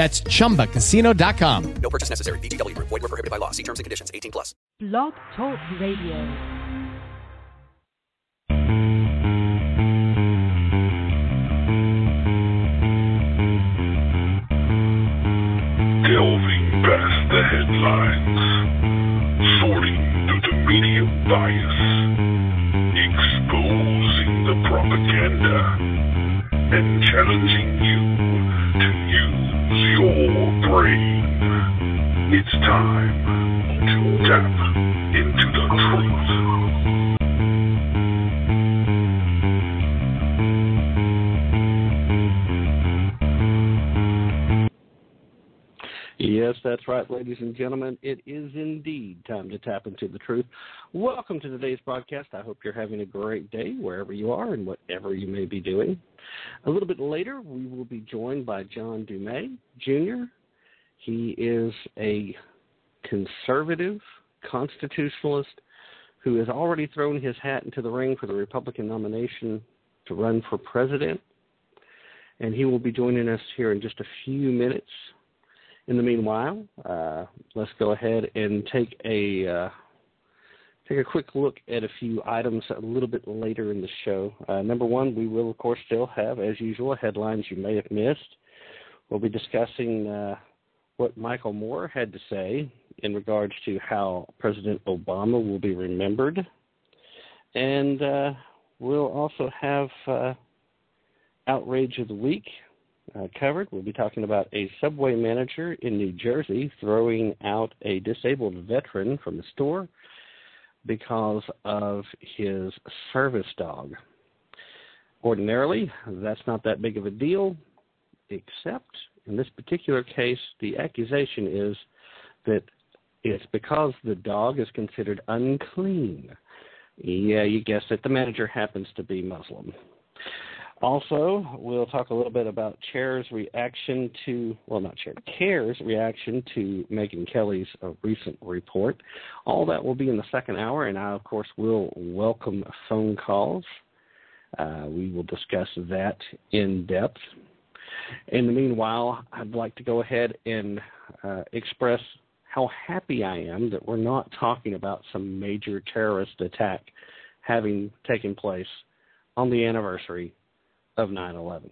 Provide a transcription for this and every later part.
That's chumbacasino.com. No purchase necessary. VGW Group. Void were prohibited by law. See terms and conditions. 18 plus. Blog Talk Radio. Delving past the headlines, sorting through the media bias, exposing the propaganda, and challenging you to use your brain. It's time to tap into the truth. Yes, that's right, ladies and gentlemen. It is indeed time to tap into the truth. Welcome to today's broadcast. I hope you're having a great day wherever you are and whatever you may be doing. A little bit later, we will be joined by John Dumais Jr. He is a conservative constitutionalist who has already thrown his hat into the ring for the Republican nomination to run for president. And he will be joining us here in just a few minutes. In the meanwhile, uh, let's go ahead and take a uh, take a quick look at a few items a little bit later in the show. Uh, number one, we will of course still have, as usual, headlines you may have missed. We'll be discussing uh, what Michael Moore had to say in regards to how President Obama will be remembered, and uh, we'll also have uh, outrage of the week uh, covered. We'll be talking about a subway manager in New Jersey throwing out a disabled veteran from the store because of his service dog. Ordinarily, that's not that big of a deal, except in this particular case, the accusation is that it's because the dog is considered unclean. Yeah, you guessed it. The manager happens to be Muslim. Also, we'll talk a little bit about Chair's reaction to, well, not Chair, CARE's reaction to Megyn Kelly's uh, recent report. All that will be in the second hour, and I, of course, will welcome phone calls. Uh, we will discuss that in depth. In the meanwhile, I'd like to go ahead and uh, express how happy I am that we're not talking about some major terrorist attack having taken place on the anniversary of 9 11.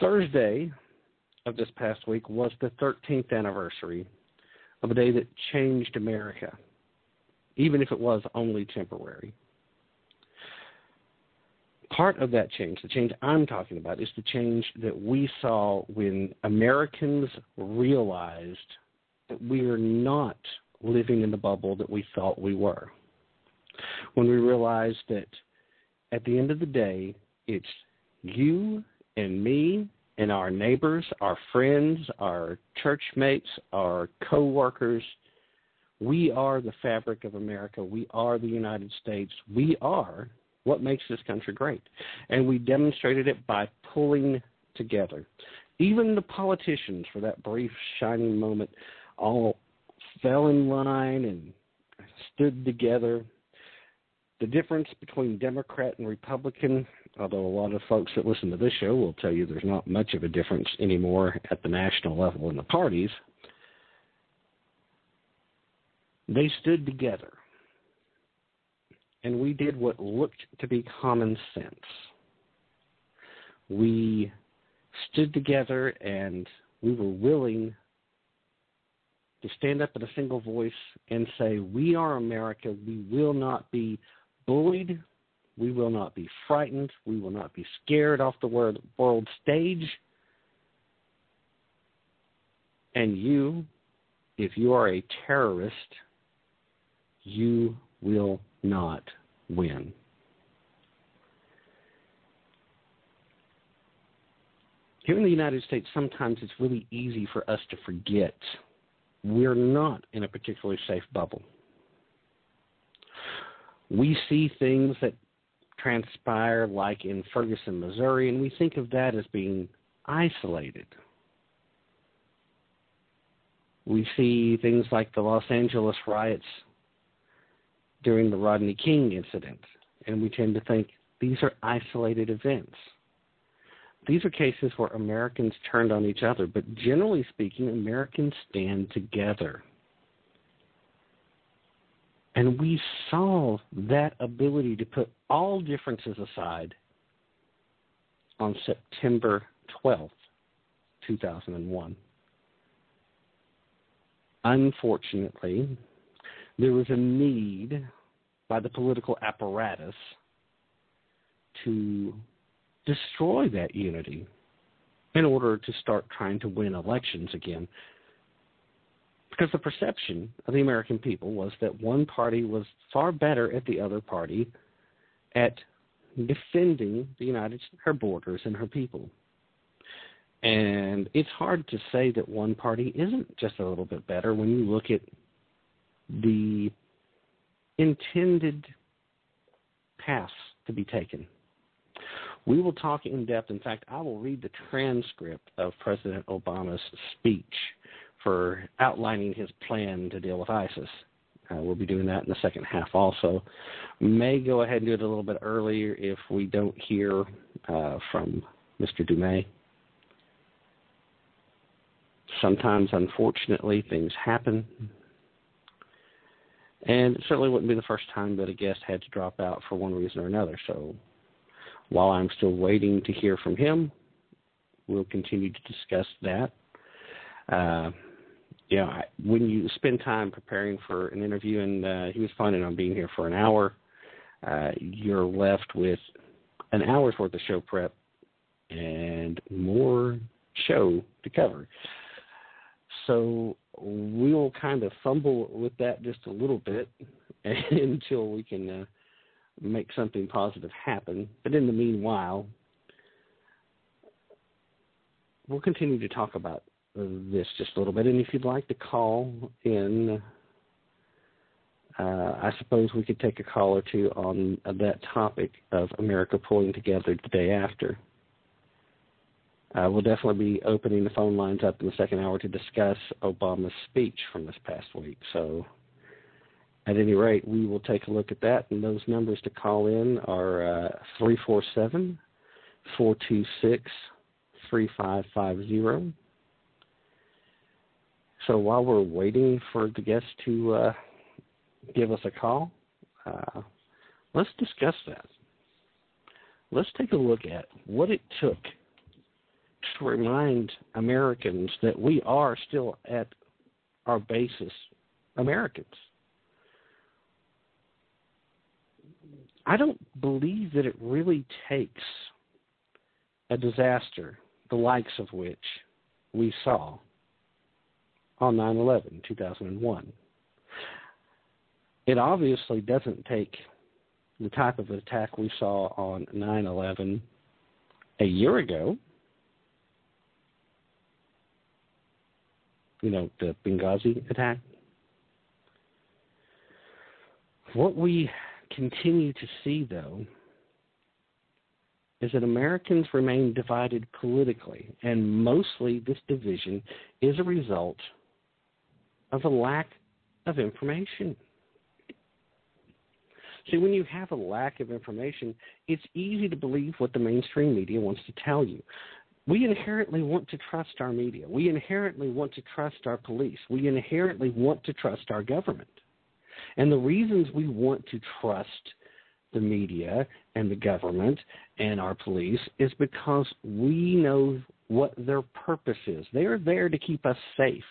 Thursday of this past week was the 13th anniversary of a day that changed America, even if it was only temporary. Part of that change, the change I'm talking about, is the change that we saw when Americans realized that we are not living in the bubble that we thought we were. When we realized that at the end of the day, it's you and me and our neighbors, our friends, our church mates, our co-workers, we are the fabric of America. We are the United States. We are what makes this country great. And we demonstrated it by pulling together. Even the politicians, for that brief, shining moment, all fell in line and stood together. The difference between Democrat and Republican although a lot of folks that listen to this show will tell you there's not much of a difference anymore at the national level in the parties, they stood together. And we did what looked to be common sense. We stood together and we were willing to stand up in a single voice and say, We are America. We will not be bullied. We will not be frightened. We will not be scared off the world, stage. And you, if you are a terrorist, you will not win. Here in the United States, sometimes it's really easy for us to forget we're not in a particularly safe bubble. We see things that transpire like in Ferguson, Missouri, and we think of that as being isolated. We see things like the Los Angeles riots during the Rodney King incident, and we tend to think these are isolated events. These are cases where Americans turned on each other, but generally speaking, Americans stand together. And we saw that ability to put all differences aside on September 12th, 2001. Unfortunately, there was a need by the political apparatus to destroy that unity in order to start trying to win elections again. Because the perception of the American people was that one party was far better at the other party at defending the United States her borders and her people. And it's hard to say that one party isn't just a little bit better when you look at the intended paths to be taken. We will talk in depth. In fact, I will read the transcript of President Obama's speech for outlining his plan to deal with ISIS. Uh, we'll be doing that in the second half also. May go ahead and do it a little bit earlier if we don't hear uh, from Mr. Dumais. Sometimes, unfortunately, things happen. And it certainly wouldn't be the first time that a guest had to drop out for one reason or another. So while I'm still waiting to hear from him, we'll continue to discuss that. Uh, you know, I, when you spend time preparing for an interview, and uh, he was planning on being here for an hour, uh, you're left with an hour's worth of show prep and more show to cover. So we'll kind of fumble with that just a little bit until we can uh, make something positive happen. But in the meanwhile, we'll continue to talk about this just a little bit. And if you'd like to call in, uh, I suppose we could take a call or two on that topic of America pulling together the day after. Uh, we'll definitely be opening the phone lines up in the second hour to discuss Obama's speech from this past week. So at any rate, we will take a look at that, and those numbers to call in are uh, 347 426 3550. So while we're waiting for the guest to uh, give us a call, uh, let's discuss that. Let's take a look at what it took to remind Americans that we are still at our basis Americans. I don't believe that it really takes a disaster the likes of which we saw on 9 11, 2001. It obviously doesn't take the type of attack we saw on 9 11 a year ago. You know, the Benghazi attack. What we continue to see, though, is that Americans remain divided politically, and mostly this division is a result of a lack of information. See, when you have a lack of information, it's easy to believe what the mainstream media wants to tell you. We inherently want to trust our media. We inherently want to trust our police. We inherently want to trust our government. And the reasons we want to trust the media and the government and our police is because we know what their purpose is. They are there to keep us safe.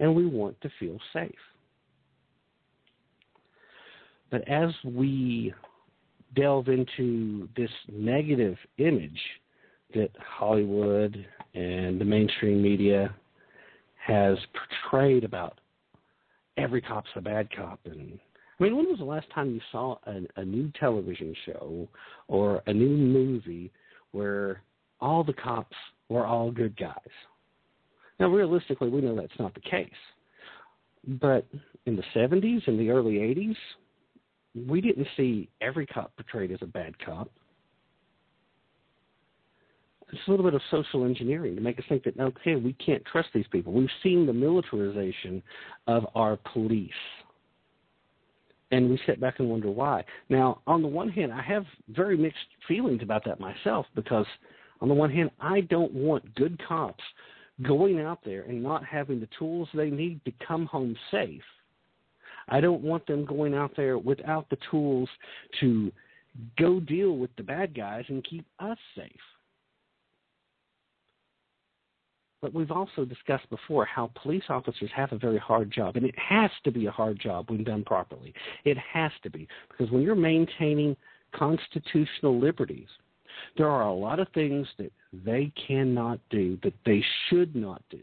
And we want to feel safe. But as we delve into this negative image that Hollywood and the mainstream media has portrayed about every cop's a bad cop and I mean, when was the last time you saw a, a new television show or a new movie where all the cops were all good guys? Now, realistically, we know that's not the case. But in the 70s and the early 80s, we didn't see every cop portrayed as a bad cop. It's a little bit of social engineering to make us think that, okay, we can't trust these people. We've seen the militarization of our police. And we sit back and wonder why. Now, on the one hand, I have very mixed feelings about that myself because, on the one hand, I don't want good cops going out there and not having the tools they need to come home safe I don't want them going out there without the tools to go deal with the bad guys and keep us safe. But we've also discussed before how police officers have a very hard job, and it has to be a hard job when done properly. It has to be, because when you're maintaining constitutional liberties, there are a lot of things that they cannot do, that they should not do.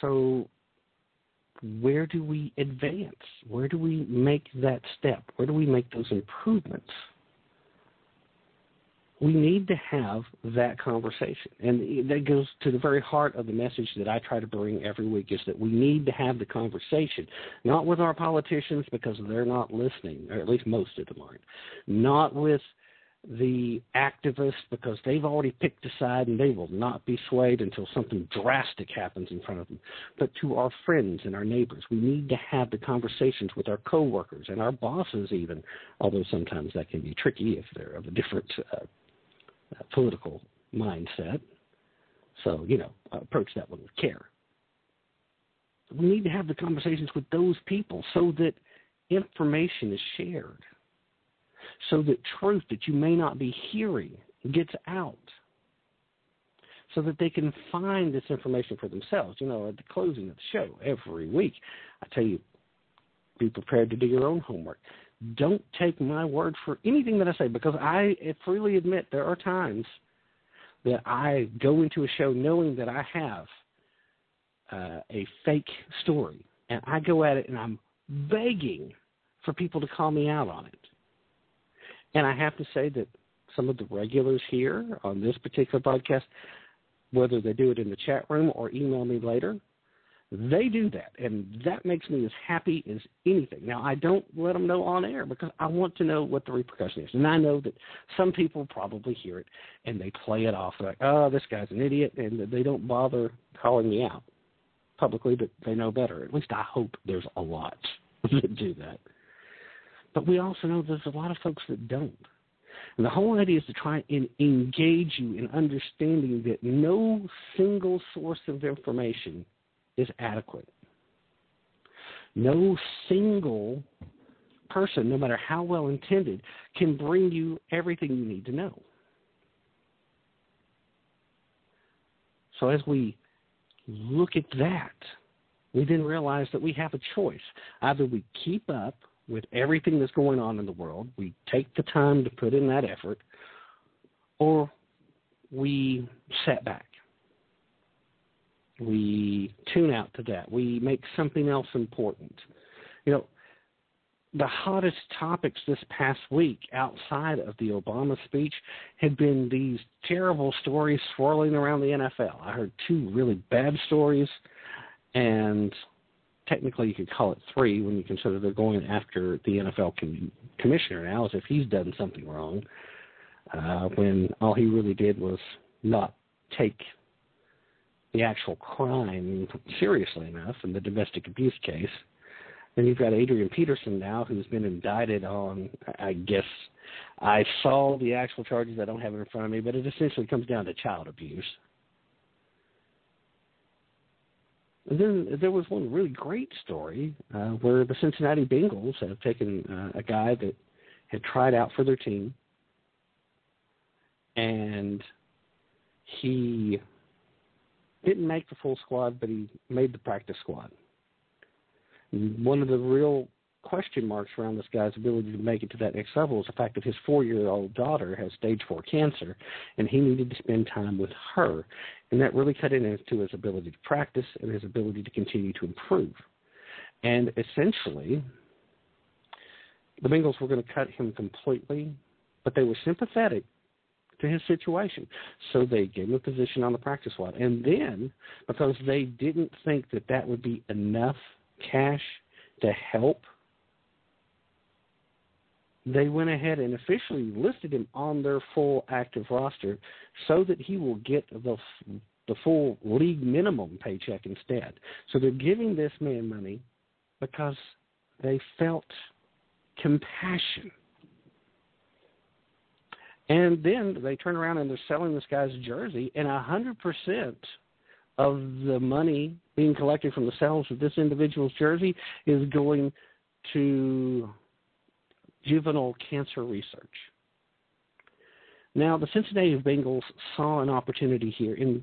So where do we advance? Where do we make that step? Where do we make those improvements? We need to have that conversation. And that goes to the very heart of the message that I try to bring every week is that we need to have the conversation, not with our politicians because they're not listening, or at least most of them aren't, not with – the activists because they've already picked a side and they will not be swayed until something drastic happens in front of them. But to our friends and our neighbors, we need to have the conversations with our coworkers and our bosses, even, although sometimes that can be tricky if they're of a different uh, uh, political mindset. So, you know, approach that one with care. We need to have the conversations with those people so that information is shared so that truth that you may not be hearing gets out so that they can find this information for themselves. You know, at the closing of the show every week, I tell you, be prepared to do your own homework. Don't take my word for anything that I say because I freely admit there are times that I go into a show knowing that I have uh, a fake story and I go at it and I'm begging for people to call me out on it. And I have to say that some of the regulars here on this particular podcast, whether they do it in the chat room or email me later, they do that. And that makes me as happy as anything. Now, I don't let them know on air because I want to know what the repercussion is. And I know that some people probably hear it and they play it off like, oh, this guy's an idiot. And they don't bother calling me out publicly, but they know better. At least I hope there's a lot that do that. But we also know there's a lot of folks that don't. And the whole idea is to try and engage you in understanding that no single source of information is adequate. No single person, no matter how well intended, can bring you everything you need to know. So as we look at that, we then realize that we have a choice. Either we keep up with everything that's going on in the world, we take the time to put in that effort, or we set back. We tune out to that. We make something else important. You know, the hottest topics this past week outside of the Obama speech had been these terrible stories swirling around the NFL. I heard two really bad stories, and technically you could call it three when you consider they're going after the NFL com- commissioner now as if he's done something wrong, uh, when all he really did was not take the actual crime seriously enough in the domestic abuse case. Then you've got Adrian Peterson now, who's been indicted on, I guess, I saw the actual charges. I don't have it in front of me, but it essentially comes down to child abuse. And then there was one really great story uh, where the Cincinnati Bengals have taken uh, a guy that had tried out for their team, and he Didn't make the full squad, but he made the practice squad. One of the real question marks around this guy's ability to make it to that next level is the fact that his four year old daughter has stage four cancer and he needed to spend time with her. And that really cut into his ability to practice and his ability to continue to improve. And essentially, the Bengals were going to cut him completely, but they were sympathetic to his situation. So they gave him a position on the practice squad. And then, because they didn't think that that would be enough cash to help they went ahead and officially listed him on their full active roster so that he will get the the full league minimum paycheck instead. So they're giving this man money because they felt compassion. And then they turn around and they're selling this guy's jersey, and a hundred percent of the money being collected from the sales of this individual's jersey is going to juvenile cancer research. Now, the Cincinnati Bengals saw an opportunity here in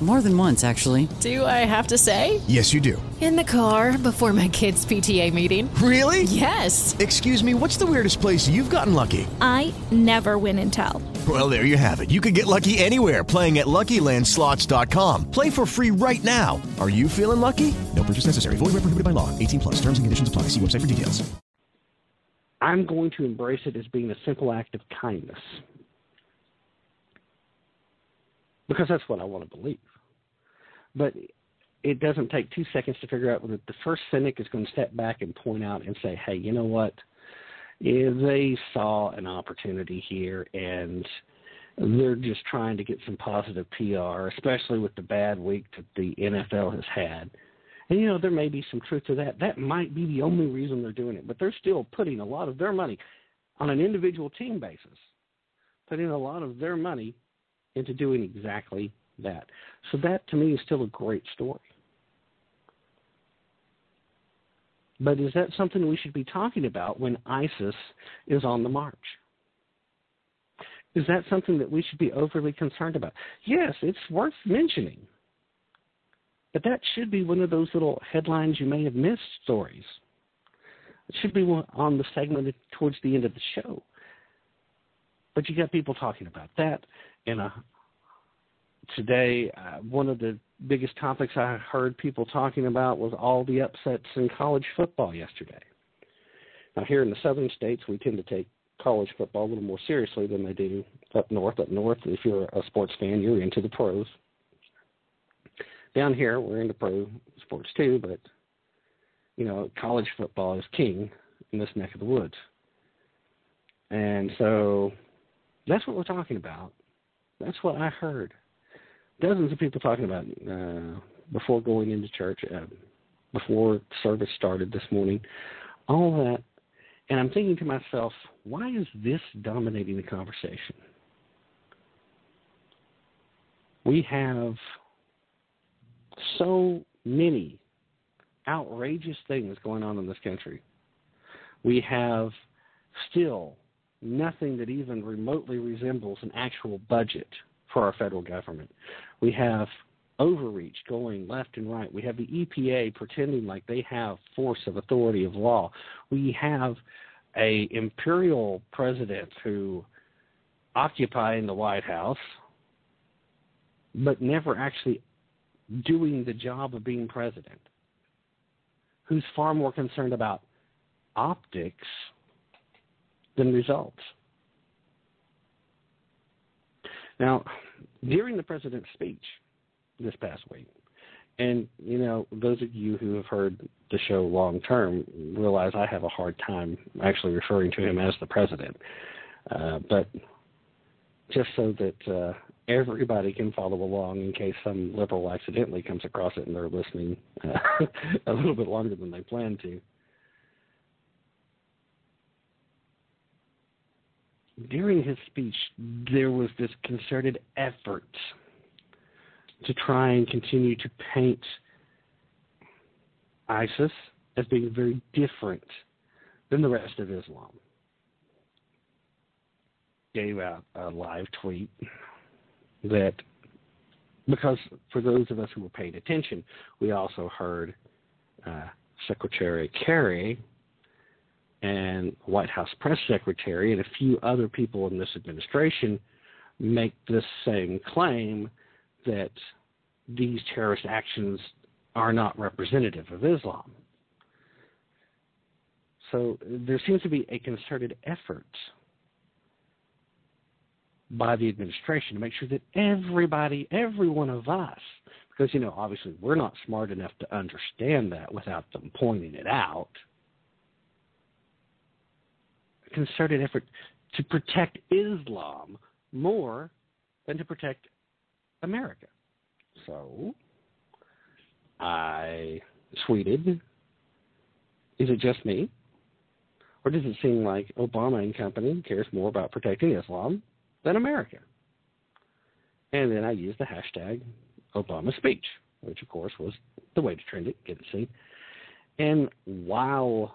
More than once, actually. Do I have to say? Yes, you do. In the car before my kids' PTA meeting. Really? Yes. Excuse me, what's the weirdest place you've gotten lucky? I never win and tell. Well, there you have it. You can get lucky anywhere playing at LuckyLandSlots.com. Play for free right now. Are you feeling lucky? No purchase necessary. Void where prohibited by law. 18 plus. Terms and conditions apply. See website for details. I'm going to embrace it as being a simple act of kindness. Because that's what I want to believe. But it doesn't take two seconds to figure out that the first cynic is going to step back and point out and say, hey, you know what? They saw an opportunity here and they're just trying to get some positive PR, especially with the bad week that the NFL has had. And you know, there may be some truth to that. That might be the only reason they're doing it, but they're still putting a lot of their money on an individual team basis, putting a lot of their money into doing exactly that. So that to me is still a great story. But is that something we should be talking about when ISIS is on the march? Is that something that we should be overly concerned about? Yes, it's worth mentioning. But that should be one of those little headlines you may have missed stories. It should be on the segment towards the end of the show. But you got people talking about that, and uh, today uh, one of the biggest topics I heard people talking about was all the upsets in college football yesterday. Now, here in the southern states, we tend to take college football a little more seriously than they do up north. Up north, if you're a sports fan, you're into the pros. Down here, we're into pro sports too, but you know, college football is king in this neck of the woods. And so that's what we're talking about. That's what I heard dozens of people talking about uh, before going into church, uh, before service started this morning, all that. And I'm thinking to myself, why is this dominating the conversation? We have so many outrageous things going on in this country. We have still nothing that even remotely resembles an actual budget for our federal government. We have overreach going left and right. We have the EPA pretending like they have force of authority of law. We have a imperial president who occupying the White House but never actually doing the job of being president. Who's far more concerned about optics than results. Now, during the president's speech this past week, And you know, those of you who have heard the show long term realize I have a hard time actually referring to him as the president. Uh, but just so that uh, everybody can follow along in case some liberal accidentally comes across it and they're listening uh, a little bit longer than they plan to. During his speech, there was this concerted effort to try and continue to paint ISIS as being very different than the rest of Islam. Gave out a live tweet that because for those of us who were paying attention, we also heard uh, Secretary Kerry and White House press secretary and a few other people in this administration make this same claim that these terrorist actions are not representative of Islam. So there seems to be a concerted effort by the administration to make sure that everybody, every one of us, because, you know, obviously we're not smart enough to understand that without them pointing it out, concerted effort to protect Islam more than to protect America. So I tweeted, is it just me? Or does it seem like Obama and company cares more about protecting Islam than America? And then I used the hashtag Obama speech, which of course was the way to trend it, get it seen. And while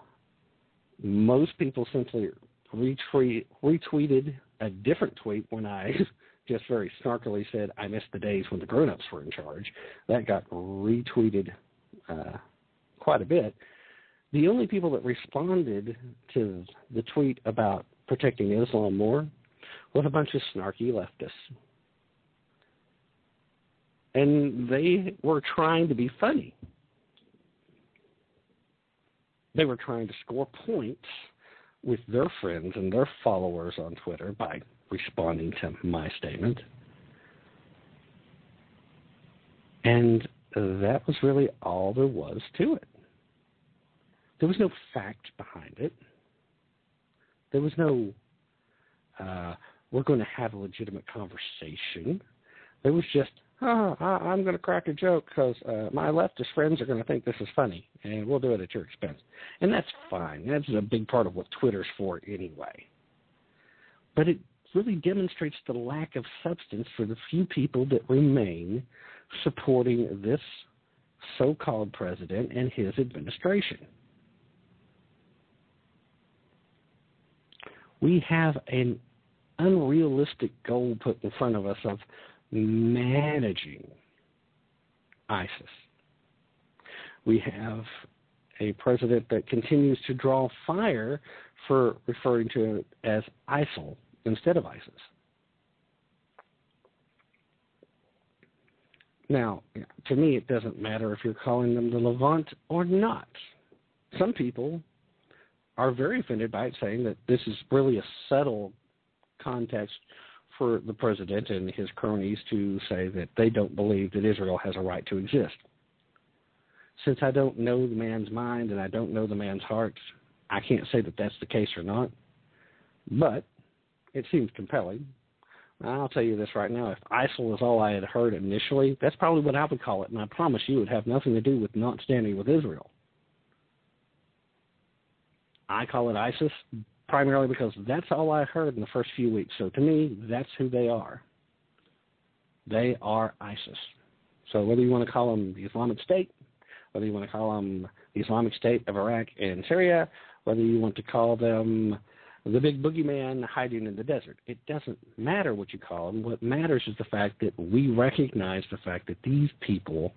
most people simply retweet, retweeted a different tweet when I just very snarkily said, I miss the days when the grown ups were in charge. That got retweeted uh, quite a bit. The only people that responded to the tweet about protecting Islam more was a bunch of snarky leftists. And they were trying to be funny. They were trying to score points with their friends and their followers on Twitter by responding to my statement. And that was really all there was to it. There was no fact behind it. There was no, uh, we're going to have a legitimate conversation. There was just, oh, I'm going to crack a joke because uh, my leftist friends are going to think this is funny, and we'll do it at your expense. And that's fine. That's a big part of what Twitter's for anyway. But it really demonstrates the lack of substance for the few people that remain supporting this so called president and his administration. We have an unrealistic goal put in front of us of managing ISIS. We have a president that continues to draw fire for referring to it as ISIL instead of ISIS. Now, to me, it doesn't matter if you're calling them the Levant or not. Some people are very offended by it, saying that this is really a subtle context for the president and his cronies to say that they don't believe that Israel has a right to exist. Since I don't know the man's mind and I don't know the man's heart, I can't say that that's the case or not. But it seems compelling. I'll tell you this right now. If ISIL is all I had heard initially, that's probably what I would call it, and I promise you it would have nothing to do with not standing with Israel. I call it ISIS primarily because that's all I heard in the first few weeks. So to me, that's who they are. They are ISIS. So whether you want to call them the Islamic State, whether you want to call them the Islamic State of Iraq and Syria, whether you want to call them the big boogeyman hiding in the desert. It doesn't matter what you call them. What matters is the fact that we recognize the fact that these people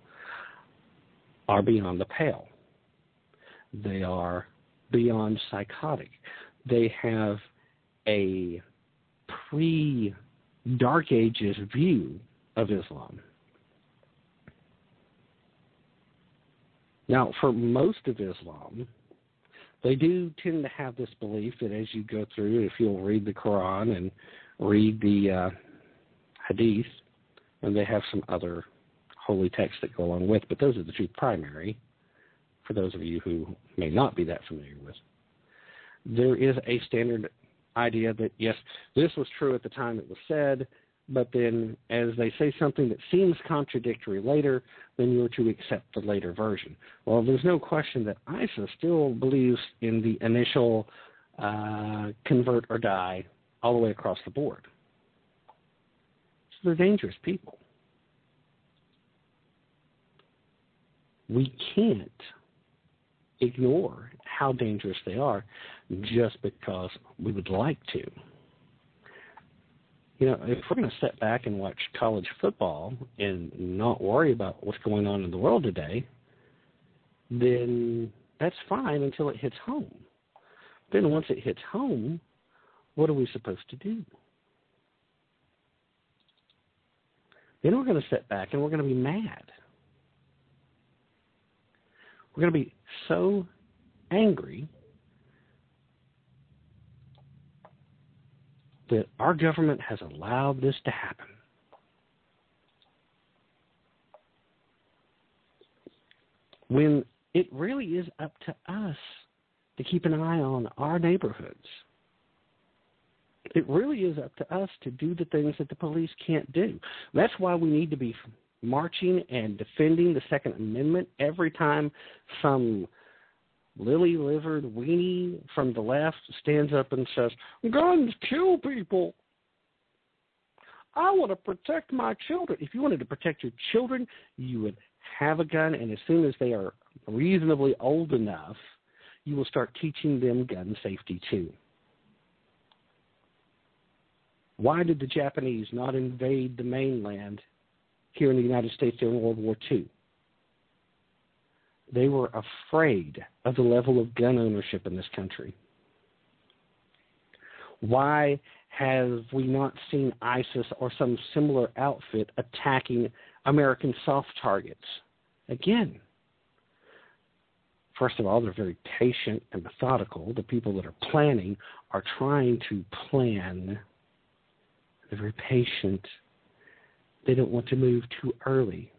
are beyond the pale. They are beyond psychotic. They have a pre Dark Ages view of Islam. Now, for most of Islam, they do tend to have this belief that as you go through, if you'll read the Quran and read the uh, Hadith, and they have some other holy texts that go along with, but those are the two primary for those of you who may not be that familiar with. There is a standard idea that, yes, this was true at the time it was said, but then as they say something that seems contradictory later, then you're to accept the later version. Well, there's no question that ISIS still believes in the initial uh, convert or die all the way across the board. So they're dangerous people. We can't ignore how dangerous they are just because we would like to. You know, if we're going to sit back and watch college football and not worry about what's going on in the world today, then that's fine until it hits home. Then once it hits home, what are we supposed to do? Then we're going to sit back and we're going to be mad. We're going to be so angry that our government has allowed this to happen. When it really is up to us to keep an eye on our neighborhoods. It really is up to us to do the things that the police can't do. That's why we need to be marching and defending the Second Amendment every time some lily livered weenie from the left stands up and says, Guns kill people. I want to protect my children. If you wanted to protect your children, you would have a gun, and as soon as they are reasonably old enough, you will start teaching them gun safety too. Why did the Japanese not invade the mainland here in the United States during World War II? They were afraid of the level of gun ownership in this country. Why have we not seen ISIS or some similar outfit attacking American soft targets? Again, first of all, they're very patient and methodical. The people that are planning are trying to plan. They're very patient. They don't want to move too early.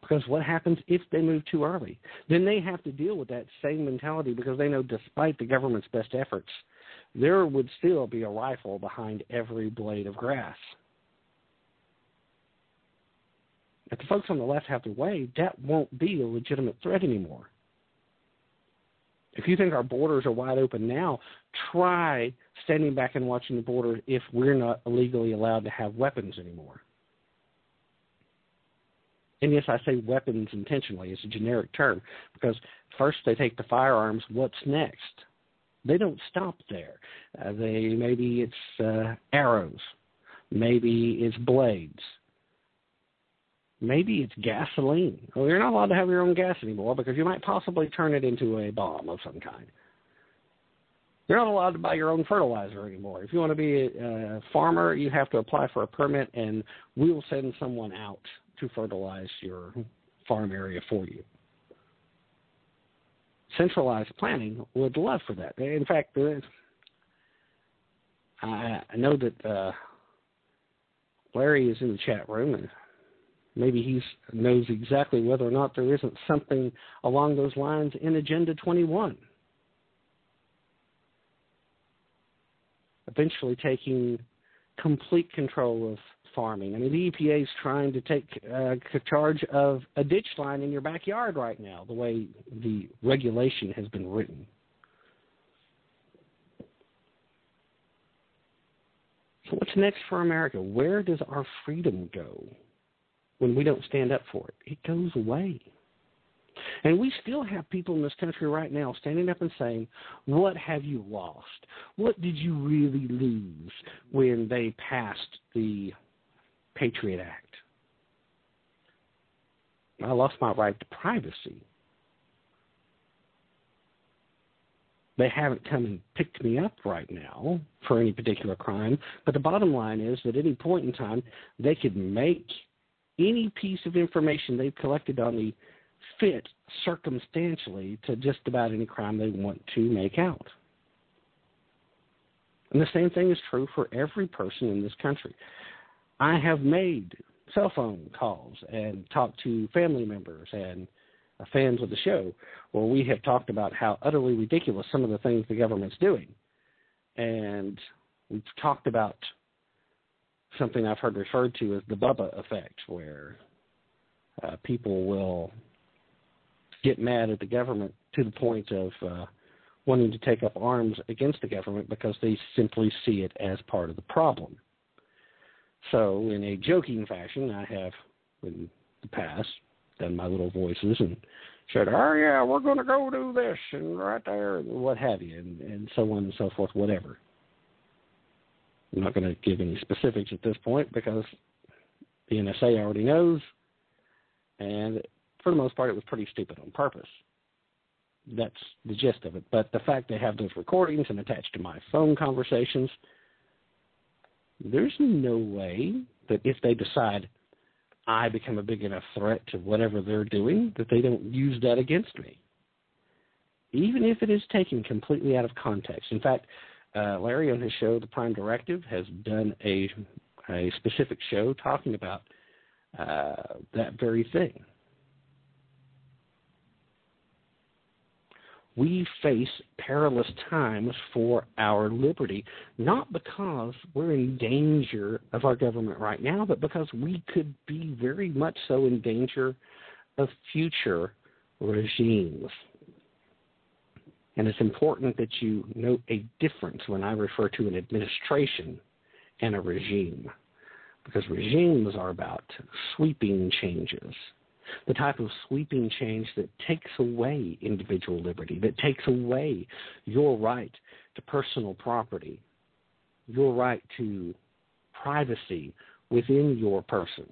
Because what happens if they move too early? Then they have to deal with that same mentality because they know despite the government's best efforts, there would still be a rifle behind every blade of grass. If the folks on the left have their way, that won't be a legitimate threat anymore. If you think our borders are wide open now, try standing back and watching the border if we're not legally allowed to have weapons anymore. And yes, I say weapons intentionally. It's a generic term because first they take the firearms. What's next? They don't stop there. Uh, they maybe it's uh, arrows, maybe it's blades, maybe it's gasoline. Well, you're not allowed to have your own gas anymore because you might possibly turn it into a bomb of some kind. You're not allowed to buy your own fertilizer anymore. If you want to be a, a farmer, you have to apply for a permit, and we'll send someone out to fertilize your farm area for you. Centralized planning would love for that. In fact, I know that uh, Larry is in the chat room, and maybe he knows exactly whether or not there isn't something along those lines in Agenda 21. Eventually taking complete control of farming. I mean, the EPA is trying to take uh, charge of a ditch line in your backyard right now, the way the regulation has been written. So, what's next for America? Where does our freedom go when we don't stand up for it? It goes away. And we still have people in this country right now standing up and saying, What have you lost? What did you really lose when they passed the Patriot Act? I lost my right to privacy. They haven't come and picked me up right now for any particular crime, but the bottom line is that at any point in time, they could make any piece of information they've collected on me fit circumstantially to just about any crime they want to make out. And the same thing is true for every person in this country. I have made cell phone calls and talked to family members and uh, fans of the show where we have talked about how utterly ridiculous some of the things the government's doing. And we've talked about something I've heard referred to as the Bubba effect, where uh, people will get mad at the government to the point of uh, wanting to take up arms against the government because they simply see it as part of the problem. So, in a joking fashion, I have in the past done my little voices and said, "Oh yeah, we're going to go do this and right there, and what have you, and, and so on and so forth, whatever." I'm not going to give any specifics at this point because the NSA already knows, and for the most part, it was pretty stupid on purpose. That's the gist of it. But the fact they have those recordings and attached to my phone conversations, there's no way that if they decide I become a big enough threat to whatever they're doing, that they don't use that against me. Even if it is taken completely out of context. In fact, uh, Larry on his show, The Prime Directive, has done a a specific show talking about uh, that very thing. We face perilous times for our liberty, not because we're in danger of our government right now, but because we could be very much so in danger of future regimes. And it's important that you note a difference when I refer to an administration and a regime, because regimes are about sweeping changes, the type of sweeping change that takes away individual liberty, that takes away your right to personal property, your right to privacy within your person.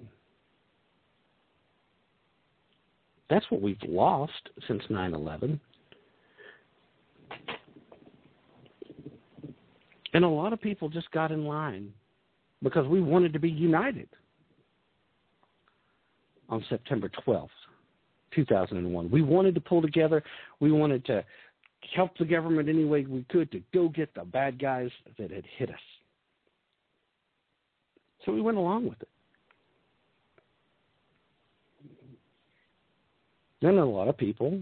That's what we've lost since 9 11. And a lot of people just got in line because we wanted to be united on September 12th, 2001. We wanted to pull together. We wanted to help the government any way we could to go get the bad guys that had hit us. So we went along with it. Then a lot of people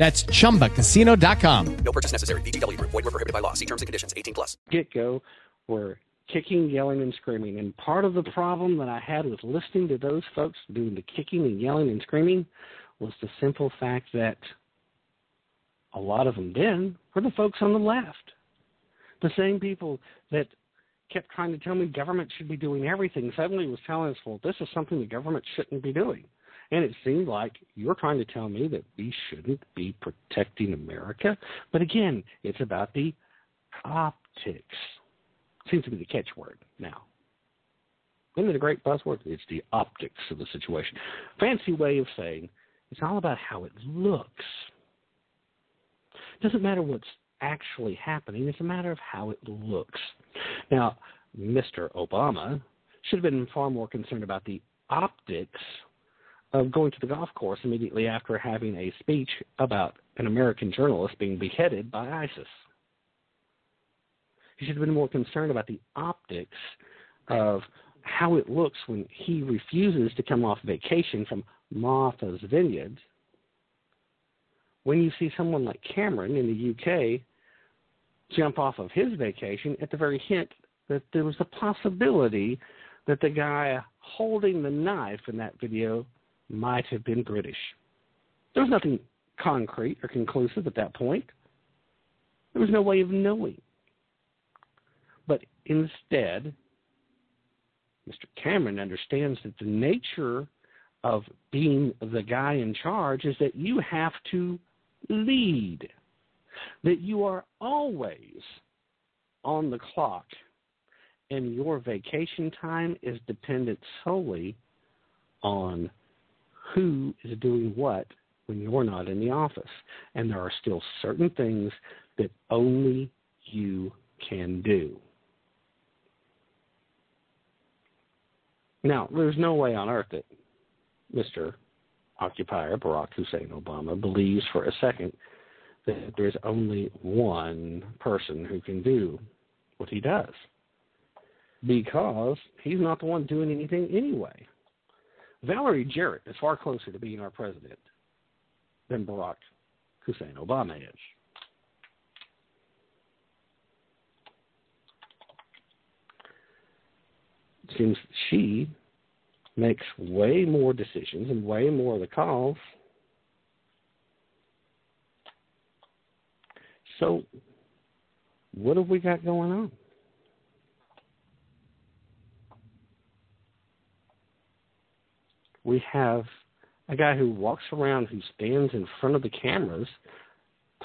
That's chumbacasino.com. No purchase necessary. VGW Group. Void were prohibited by law. See terms and conditions. 18 plus. get go were kicking, yelling, and screaming. And part of the problem that I had with listening to those folks doing the kicking and yelling and screaming was the simple fact that a lot of them then were the folks on the left. The same people that kept trying to tell me government should be doing everything suddenly was telling us, well, this is something the government shouldn't be doing. And it seemed like you're trying to tell me that we shouldn't be protecting America. But again, it's about the optics. Seems to be the catchword now. Isn't it a great buzzword? It's the optics of the situation. Fancy way of saying it's all about how it looks. It Doesn't matter what's actually happening, it's a matter of how it looks. Now, Mr. Obama should have been far more concerned about the optics of going to the golf course immediately after having a speech about an American journalist being beheaded by ISIS. He should have been more concerned about the optics of how it looks when he refuses to come off vacation from Martha's Vineyard. When you see someone like Cameron in the UK jump off of his vacation at the very hint that there was a possibility that the guy holding the knife in that video might have been British. There was nothing concrete or conclusive at that point. There was no way of knowing. But instead, Mr. Cameron understands that the nature of being the guy in charge is that you have to lead, that you are always on the clock, and your vacation time is dependent solely on who is doing what when you're not in the office. And there are still certain things that only you can do. Now, there's no way on earth that Mr. Occupier Barack Hussein Obama believes for a second that there's only one person who can do what he does because he's not the one doing anything anyway. Valerie Jarrett is far closer to being our president than Barack Hussein Obama is. Seems she makes way more decisions and way more of the calls. So, what have we got going on? We have a guy who walks around, who stands in front of the cameras,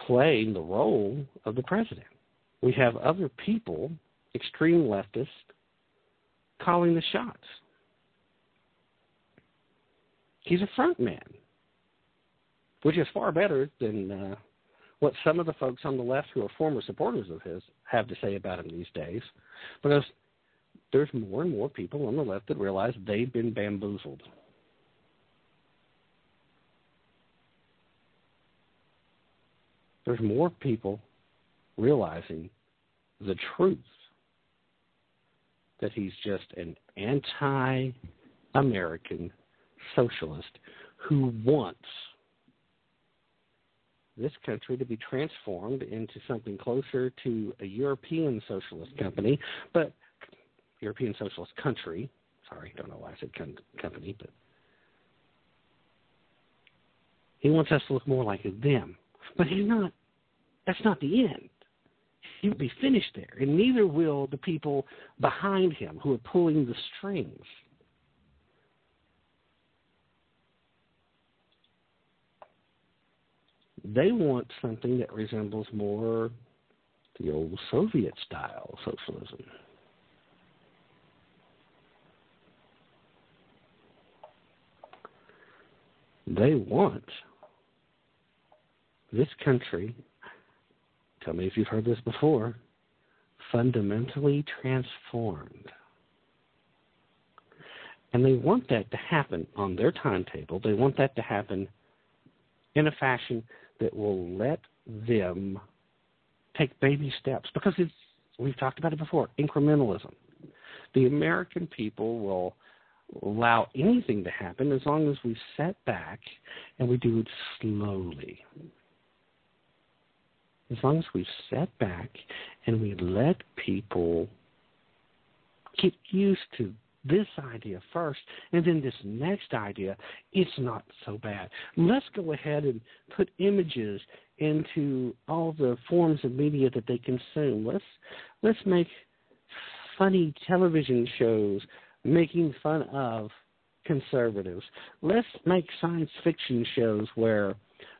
playing the role of the president. We have other people, extreme leftists, calling the shots. He's a front man, which is far better than uh, what some of the folks on the left who are former supporters of his have to say about him these days, because there's more and more people on the left that realize they've been bamboozled. There's more people realizing the truth that he's just an anti American socialist who wants this country to be transformed into something closer to a European socialist company, but European socialist country. Sorry, don't know why I said company, but he wants us to look more like them. But he's not. That's not the end. He will be finished there, and neither will the people behind him who are pulling the strings. They want something that resembles more the old Soviet style socialism. They want this country, tell me if you've heard this before, fundamentally transformed. And they want that to happen on their timetable. They want that to happen in a fashion that will let them take baby steps because it's we've talked about it before incrementalism the american people will allow anything to happen as long as we set back and we do it slowly as long as we set back and we let people get used to this idea first and then this next idea, it's not so bad. Let's go ahead and put images into all the forms of media that they consume. Let's let's make funny television shows making fun of conservatives. Let's make science fiction shows where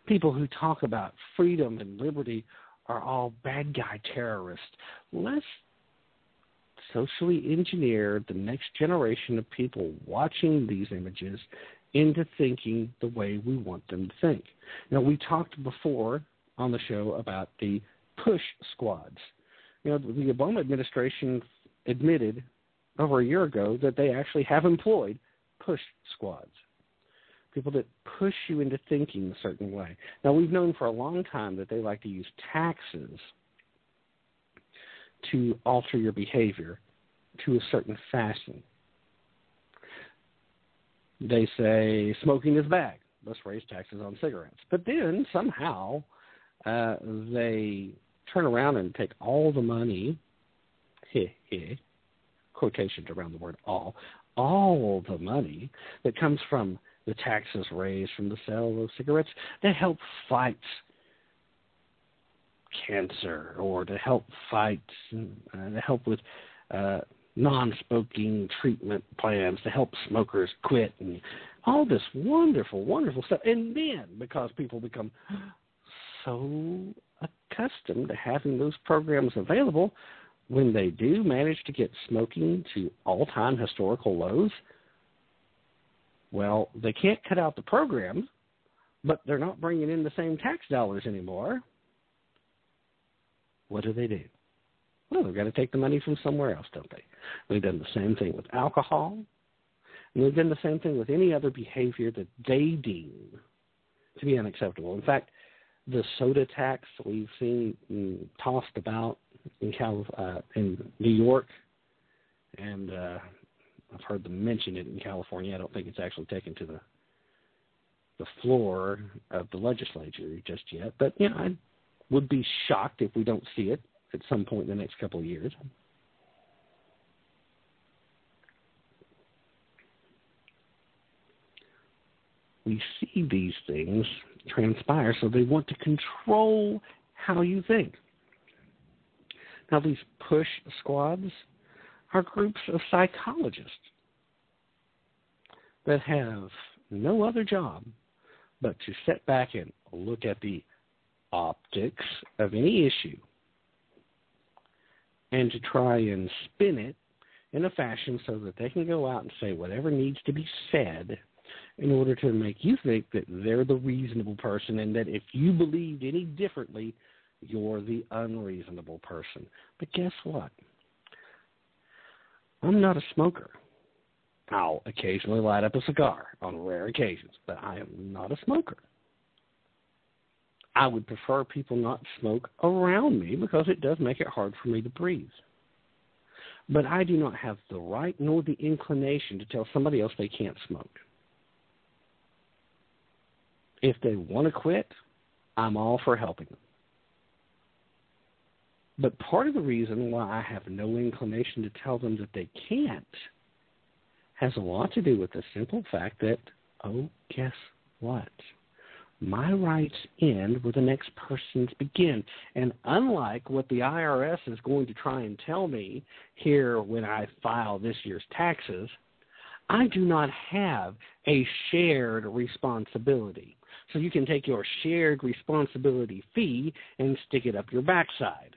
people who talk about freedom and liberty are all bad guy terrorists. Let's socially engineer the next generation of people watching these images into thinking the way we want them to think. Now, we talked before on the show about the push squads. You know, the Obama administration admitted over a year ago that they actually have employed push squads people that push you into thinking a certain way. Now, we've known for a long time that they like to use taxes to alter your behavior to a certain fashion. They say smoking is bad. Let's raise taxes on cigarettes. But then somehow uh, they turn around and take all the money, heh, heh, quotations around the word all, all the money that comes from the taxes raised from the sale of cigarettes to help fight cancer or to help fight, uh, to help with uh, non-smoking treatment plans to help smokers quit and all this wonderful, wonderful stuff. And then because people become so accustomed to having those programs available, when they do manage to get smoking to all-time historical lows, well, they can't cut out the programs, but they're not bringing in the same tax dollars anymore. What do they do? Well, they've got to take the money from somewhere else, don't they? They've done the same thing with alcohol, and they've done the same thing with any other behavior that they deem to be unacceptable. In fact, the soda tax we've seen mm, tossed about in Cal uh, in New York, and uh, I've heard them mention it in California. I don't think it's actually taken to the the floor of the legislature just yet, but know, I would be shocked if we don't see it at some point in the next couple of years. We see these things transpire, so they want to control how you think. Now, these push squads are groups of psychologists that have no other job but to sit back and look at the optics of any issue and to try and spin it in a fashion so that they can go out and say whatever needs to be said in order to make you think that they're the reasonable person and that if you believed any differently, you're the unreasonable person. But guess what? I'm not a smoker. I'll occasionally light up a cigar on rare occasions, but I am not a smoker. I would prefer people not smoke around me because it does make it hard for me to breathe. But I do not have the right nor the inclination to tell somebody else they can't smoke. If they want to quit, I'm all for helping them. But part of the reason why I have no inclination to tell them that they can't has a lot to do with the simple fact that, oh, guess what? My rights end where the next person's begin. And unlike what the IRS is going to try and tell me here when I file this year's taxes, I do not have a shared responsibility. So you can take your shared responsibility fee and stick it up your backside.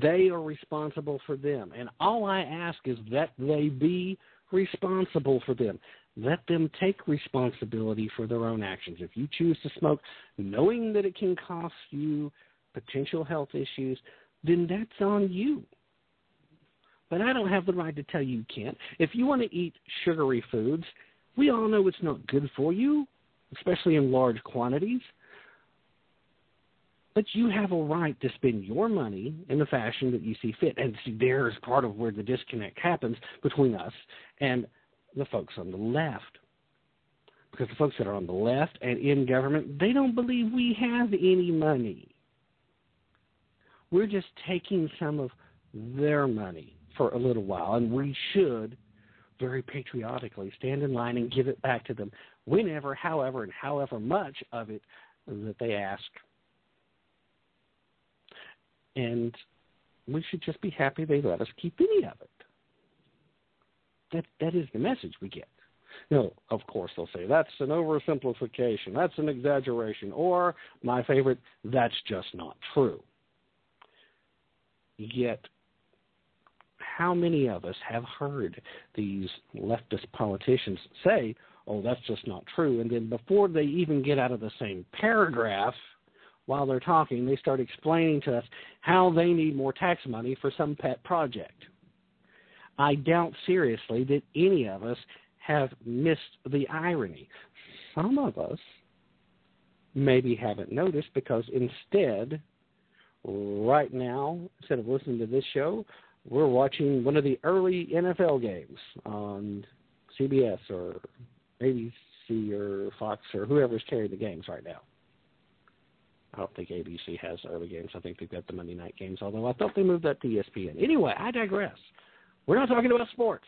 They are responsible for them. And all I ask is that they be responsible for them. Let them take responsibility for their own actions. If you choose to smoke knowing that it can cost you potential health issues, then that's on you. But I don't have the right to tell you you can't. If you want to eat sugary foods, we all know it's not good for you, especially in large quantities. But you have a right to spend your money in the fashion that you see fit. And see, there's part of where the disconnect happens between us and the folks on the left. Because the folks that are on the left and in government, they don't believe we have any money. We're just taking some of their money for a little while, and we should very patriotically stand in line and give it back to them whenever, however, and however much of it that they ask and we should just be happy they let us keep any of it. That that is the message we get. No, of course they'll say that's an oversimplification, that's an exaggeration, or my favorite, that's just not true. Yet how many of us have heard these leftist politicians say, oh, that's just not true? And then before they even get out of the same paragraph, while they're talking, they start explaining to us how they need more tax money for some pet project. I doubt seriously that any of us have missed the irony. Some of us maybe haven't noticed because instead, right now, instead of listening to this show, we're watching one of the early NFL games on CBS or ABC or Fox or whoever's carrying the games right now. I don't think ABC has early games. I think they've got the Monday night games, although I thought they moved that to ESPN. Anyway, I digress. We're not talking about sports.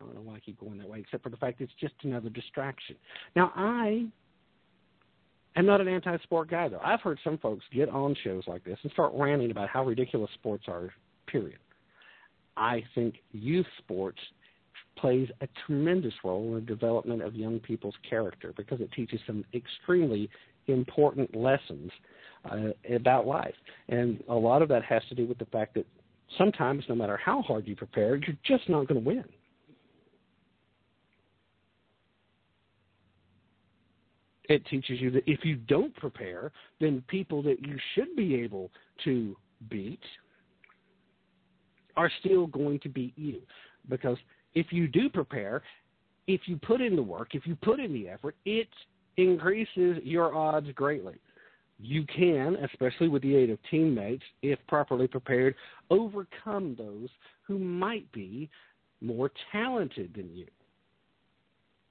I don't know why I keep going that way, except for the fact it's just another distraction. Now, I am not an anti sport guy, though. I've heard some folks get on shows like this and start ranting about how ridiculous sports are, period. I think youth sports plays a tremendous role in the development of young people's character because it teaches them extremely important lessons uh, about life. And a lot of that has to do with the fact that sometimes, no matter how hard you prepare, you're just not going to win. It teaches you that if you don't prepare, then people that you should be able to beat are still going to beat you. Because if you do prepare, if you put in the work, if you put in the effort, it increases your odds greatly. You can, especially with the aid of teammates, if properly prepared, overcome those who might be more talented than you.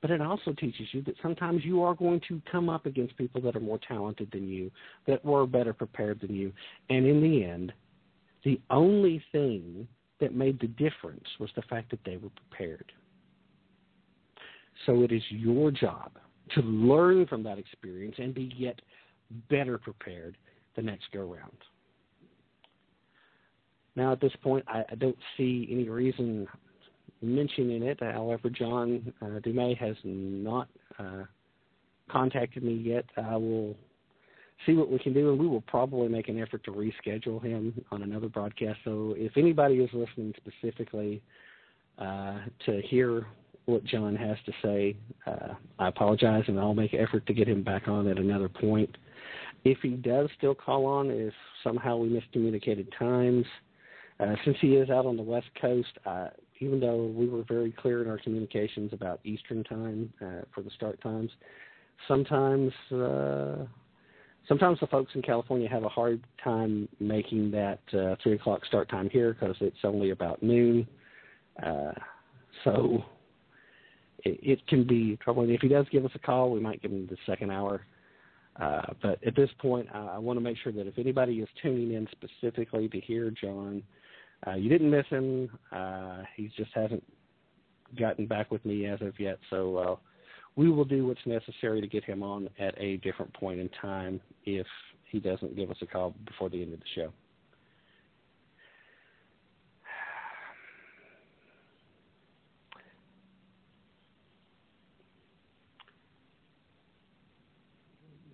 But it also teaches you that sometimes you are going to come up against people that are more talented than you, that were better prepared than you. And in the end, the only thing that made the difference was the fact that they were prepared. So it is your job to learn from that experience and be yet better prepared the next go round. Now, at this point, I, I don't see any reason mentioning it. However, John uh, Dumais has not uh, contacted me yet. I will see what we can do, and we will probably make an effort to reschedule him on another broadcast. So, if anybody is listening specifically uh, to hear what John has to say, uh, I apologize, and I'll make an effort to get him back on at another point. If he does still call on, if somehow we miscommunicated times, uh, since he is out on the West Coast, uh, even though we were very clear in our communications about Eastern time uh, for the start times, sometimes uh, sometimes the folks in California have a hard time making that uh, three o'clock start time here because it's only about noon. Uh, so it, it can be troubling. If he does give us a call, we might give him the second hour. Uh, but at this point, I, I want to make sure that if anybody is tuning in specifically to hear John, uh, you didn't miss him. Uh, he just hasn't gotten back with me as of yet. So uh, we will do what's necessary to get him on at a different point in time if he doesn't give us a call before the end of the show.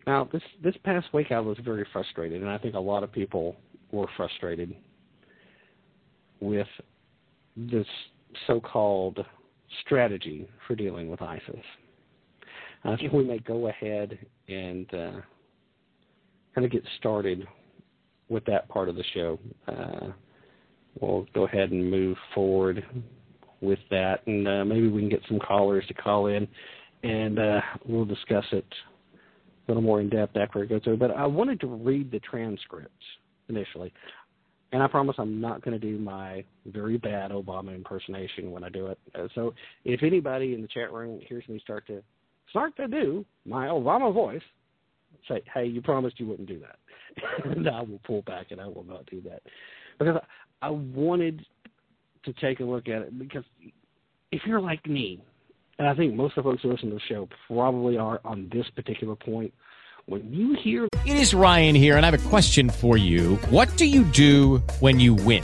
Now, this this past week I was very frustrated, and I think a lot of people were frustrated with this so-called strategy for dealing with ISIS. I think we may go ahead and uh, kind of get started with that part of the show. Uh, we'll go ahead and move forward with that, and uh, maybe we can get some callers to call in, and uh, we'll discuss it a little more in depth after I go through. But I wanted to read the transcripts initially, and I promise I'm not going to do my very bad Obama impersonation when I do it. Uh, so if anybody in the chat room hears me start to start to do my Obama voice, say, "Hey, you promised you wouldn't do that," and I will pull back and I will not do that because I wanted to take a look at it because if you're like me and I think most of the folks who listen to the show probably are on this particular point. When you hear. It is Ryan here, and I have a question for you. What do you do when you win?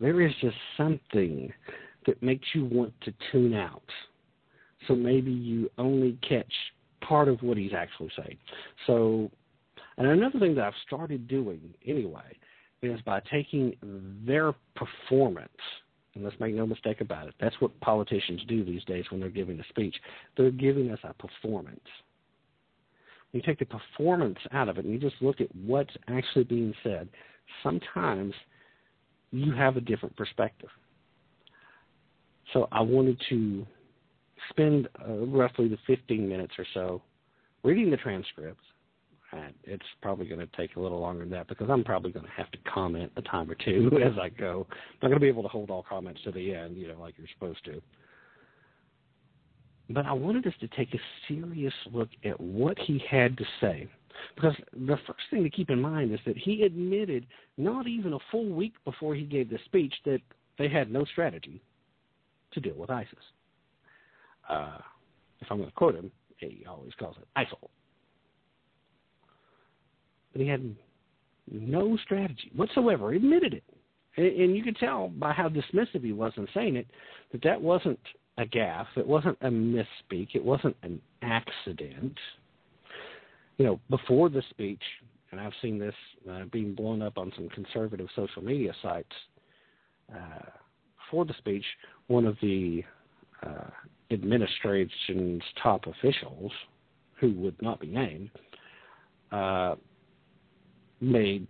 There is just something that makes you want to tune out so maybe you only catch part of what he's actually saying. So, and another thing that I've started doing anyway is by taking their performance, and let's make no mistake about it, that's what politicians do these days when they're giving a speech. They're giving us a performance. You take the performance out of it and you just look at what's actually being said, sometimes you have a different perspective. So I wanted to spend uh, roughly the 15 minutes or so reading the transcripts. And it's probably going to take a little longer than that because I'm probably going to have to comment a time or two as I go. I'm not going to be able to hold all comments to the end, you know, like you're supposed to. But I wanted us to take a serious look at what he had to say. Because the first thing to keep in mind is that he admitted not even a full week before he gave the speech that they had no strategy to deal with ISIS. Uh, if I'm going to quote him, he always calls it ISIL. But he had no strategy whatsoever. He admitted it. And, and you could tell by how dismissive he was in saying it that that wasn't a gaffe. It wasn't a misspeak. It wasn't an accident. You know, before the speech, and I've seen this uh, being blown up on some conservative social media sites. Uh, before the speech, one of the uh, administration's top officials, who would not be named, uh, made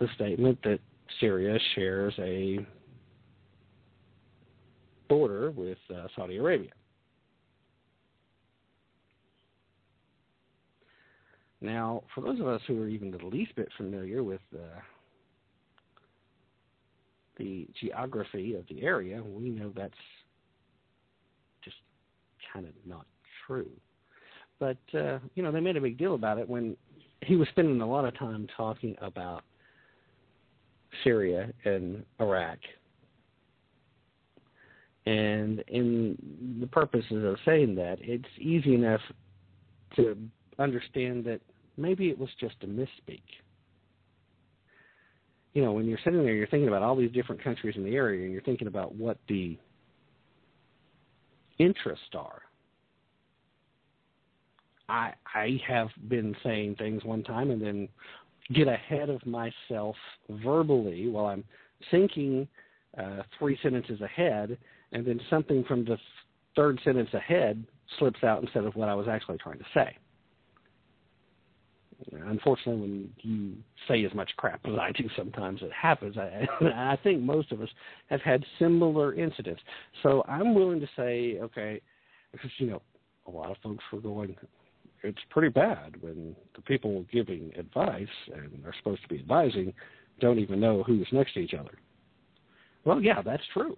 the statement that Syria shares a border with uh, Saudi Arabia. Now, for those of us who are even the least bit familiar with uh, the geography of the area, we know that's just kind of not true. But, uh, you know, they made a big deal about it when he was spending a lot of time talking about Syria and Iraq and in the purposes of saying that, it's easy enough to understand that maybe it was just a misspeak. You know, when you're sitting there, you're thinking about all these different countries in the area, and you're thinking about what the interests are. I I have been saying things one time and then get ahead of myself verbally while I'm thinking uh, three sentences ahead and then something from the third sentence ahead slips out instead of what I was actually trying to say. Unfortunately, when you say as much crap as I do, sometimes it happens. I, I think most of us have had similar incidents. So I'm willing to say, okay, because you know, a lot of folks were going. It's pretty bad when the people giving advice and are supposed to be advising don't even know who's next to each other. Well, yeah, that's true.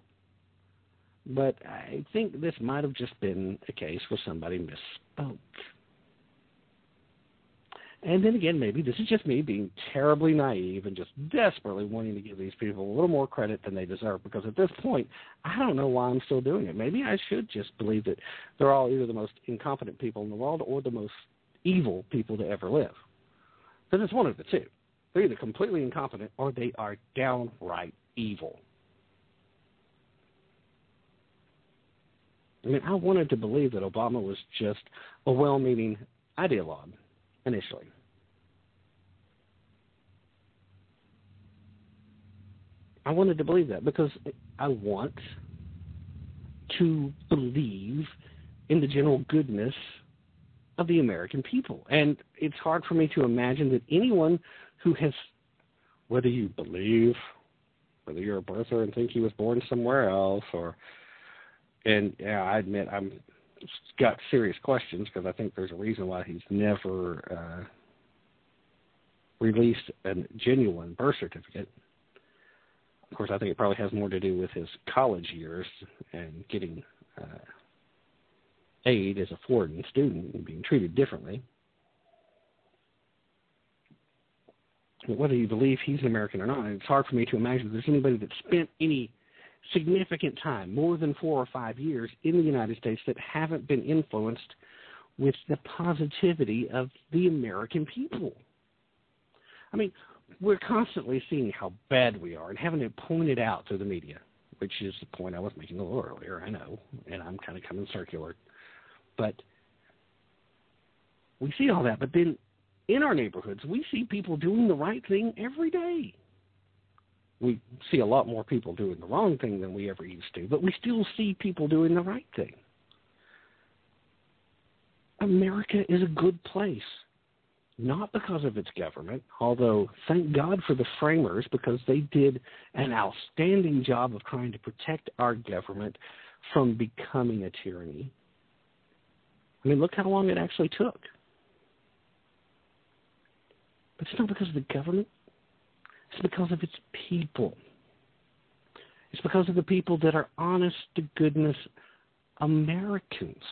But I think this might have just been a case where somebody misspoke. And then again, maybe this is just me being terribly naive and just desperately wanting to give these people a little more credit than they deserve. Because at this point, I don't know why I'm still doing it. Maybe I should just believe that they're all either the most incompetent people in the world or the most evil people to ever live. Because it's one of the two. They're either completely incompetent or they are downright evil. I mean, I wanted to believe that Obama was just a well meaning ideologue initially. I wanted to believe that because I want to believe in the general goodness of the American people. And it's hard for me to imagine that anyone who has, whether you believe, whether you're a birther and think he was born somewhere else, or and yeah, I admit I'm got serious questions because I think there's a reason why he's never uh, released a genuine birth certificate. Of course, I think it probably has more to do with his college years and getting uh, aid as a foreign student and being treated differently. But whether you believe he's an American or not, it's hard for me to imagine there's anybody that spent any significant time, more than four or five years, in the United States that haven't been influenced with the positivity of the American people. I mean, we're constantly seeing how bad we are and having it pointed out through the media, which is the point I was making a little earlier, I know, and I'm kind of coming circular. But we see all that. But then in our neighborhoods, we see people doing the right thing every day. We see a lot more people doing the wrong thing than we ever used to, but we still see people doing the right thing. America is a good place, not because of its government, although thank God for the framers because they did an outstanding job of trying to protect our government from becoming a tyranny. I mean, look how long it actually took. But it's not because of the government. It's because of its people. It's because of the people that are honest to goodness Americans.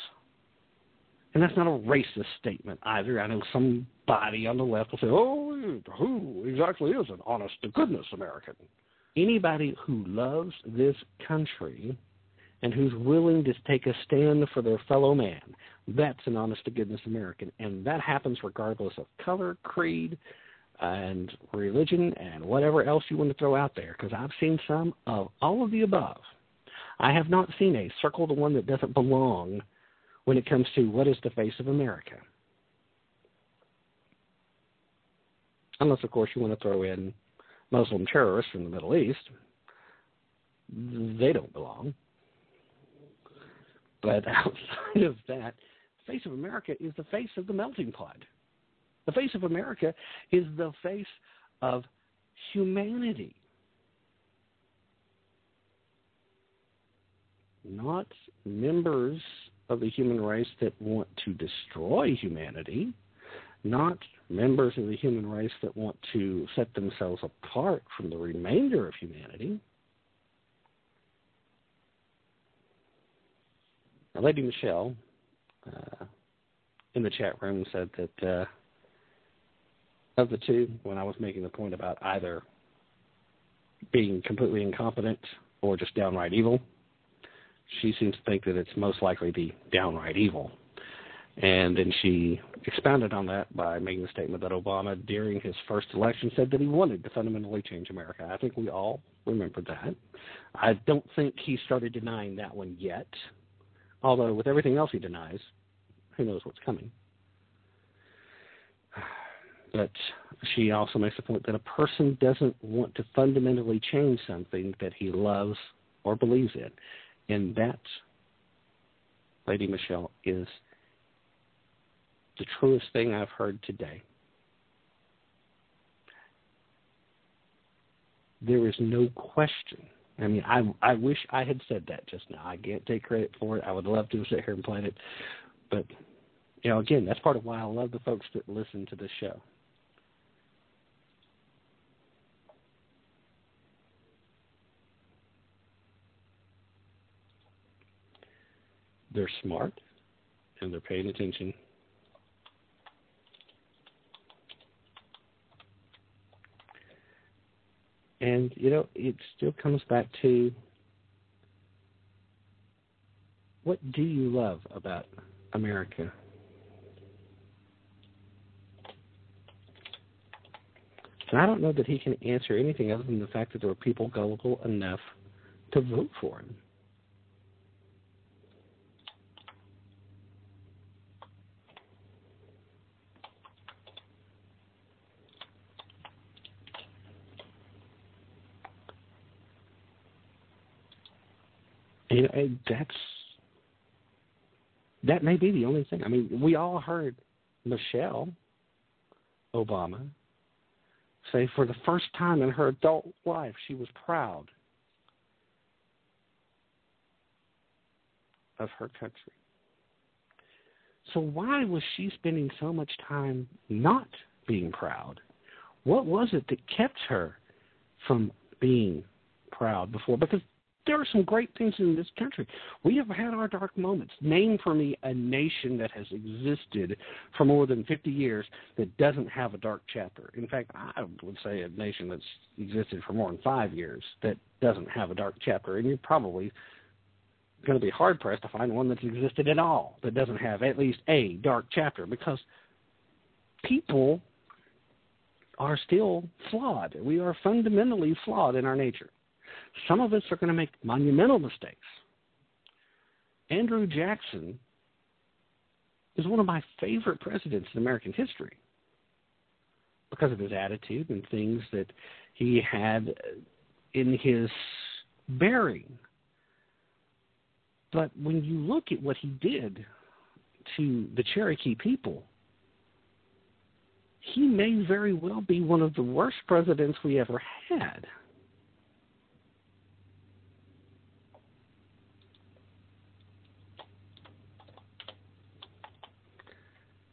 And that's not a racist statement either. I know somebody on the left will say, oh, who exactly is an honest to goodness American? Anybody who loves this country and who's willing to take a stand for their fellow man, that's an honest to goodness American. And that happens regardless of color, creed, and religion, and whatever else you want to throw out there, because I've seen some of all of the above. I have not seen a circle the one that doesn't belong when it comes to what is the face of America. Unless, of course, you want to throw in Muslim terrorists from the Middle East. They don't belong. But outside of that, the face of America is the face of the melting pot. The face of America is the face of humanity. Not members of the human race that want to destroy humanity, not members of the human race that want to set themselves apart from the remainder of humanity. Now, Lady Michelle uh, in the chat room said that uh, of the two, when I was making the point about either being completely incompetent or just downright evil, she seems to think that it's most likely the downright evil. And then she expounded on that by making the statement that Obama, during his first election, said that he wanted to fundamentally change America. I think we all remember that. I don't think he started denying that one yet, although with everything else he denies, who knows what's coming. But she also makes the point that a person doesn't want to fundamentally change something that he loves or believes in. And that, Lady Michelle, is the truest thing I've heard today. There is no question. I mean, I I wish I had said that just now. I can't take credit for it. I would love to sit here and plan it, but you know, again, that's part of why I love the folks that listen to this show. They're smart and they're paying attention. And, you know, it still comes back to what do you love about America? And I don't know that he can answer anything other than the fact that there were people gullible enough to vote for him. That's that may be the only thing. I mean, we all heard Michelle Obama say for the first time in her adult life she was proud of her country. So why was she spending so much time not being proud? What was it that kept her from being proud before? Because there are some great things in this country. We have had our dark moments. Name for me a nation that has existed for more than 50 years that doesn't have a dark chapter. In fact, I would say a nation that's existed for more than five years that doesn't have a dark chapter. And you're probably going to be hard pressed to find one that's existed at all that doesn't have at least a dark chapter because people are still flawed. We are fundamentally flawed in our nature. Some of us are going to make monumental mistakes. Andrew Jackson is one of my favorite presidents in American history because of his attitude and things that he had in his bearing. But when you look at what he did to the Cherokee people, he may very well be one of the worst presidents we ever had.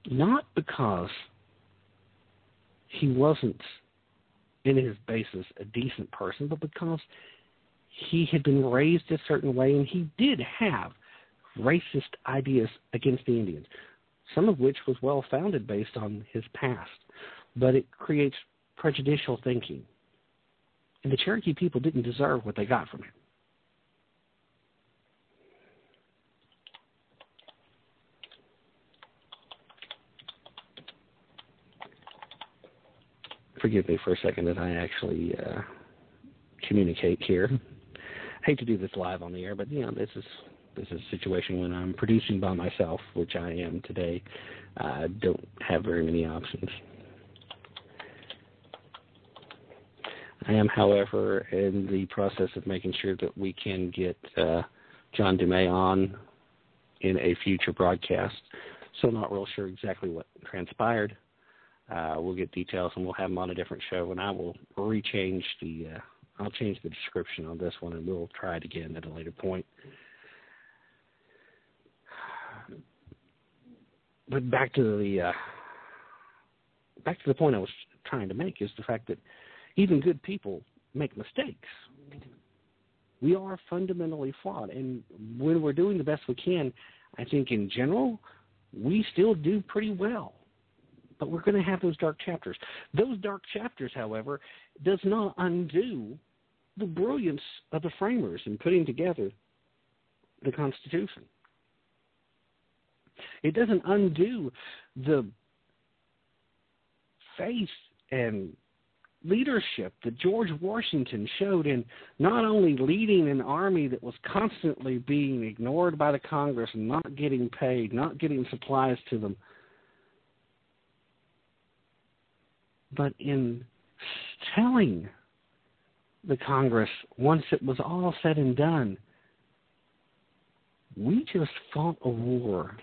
Not because he wasn't, in his basis, a decent person, but because he had been raised a certain way and he did have racist ideas against the Indians some of which was well founded based on his past, but it creates prejudicial thinking. And the Cherokee people didn't deserve what they got from him. Forgive me for a second that I actually uh, communicate here. I hate to do this live on the air, but you know this is this is a situation when I'm producing by myself, which I am today. I don't have very many options. I am, however, in the process of making sure that we can get uh, John Dumais on in a future broadcast. So, not real sure exactly what transpired. Uh, we'll get details and we'll have him on a different show, and I will rechange the. Uh, I'll change the description on this one, and we'll try it again at a later point. but back to the uh, back to the point I was trying to make is the fact that even good people make mistakes. We are fundamentally flawed, and when we're doing the best we can, I think in general we still do pretty well. But we're going to have those dark chapters. Those dark chapters, however, does not undo the brilliance of the framers in putting together the Constitution. It doesn't undo the faith and leadership that George Washington showed in not only leading an army that was constantly being ignored by the Congress and not getting paid, not getting supplies to them, but in telling the Congress once it was all said and done, we just fought a war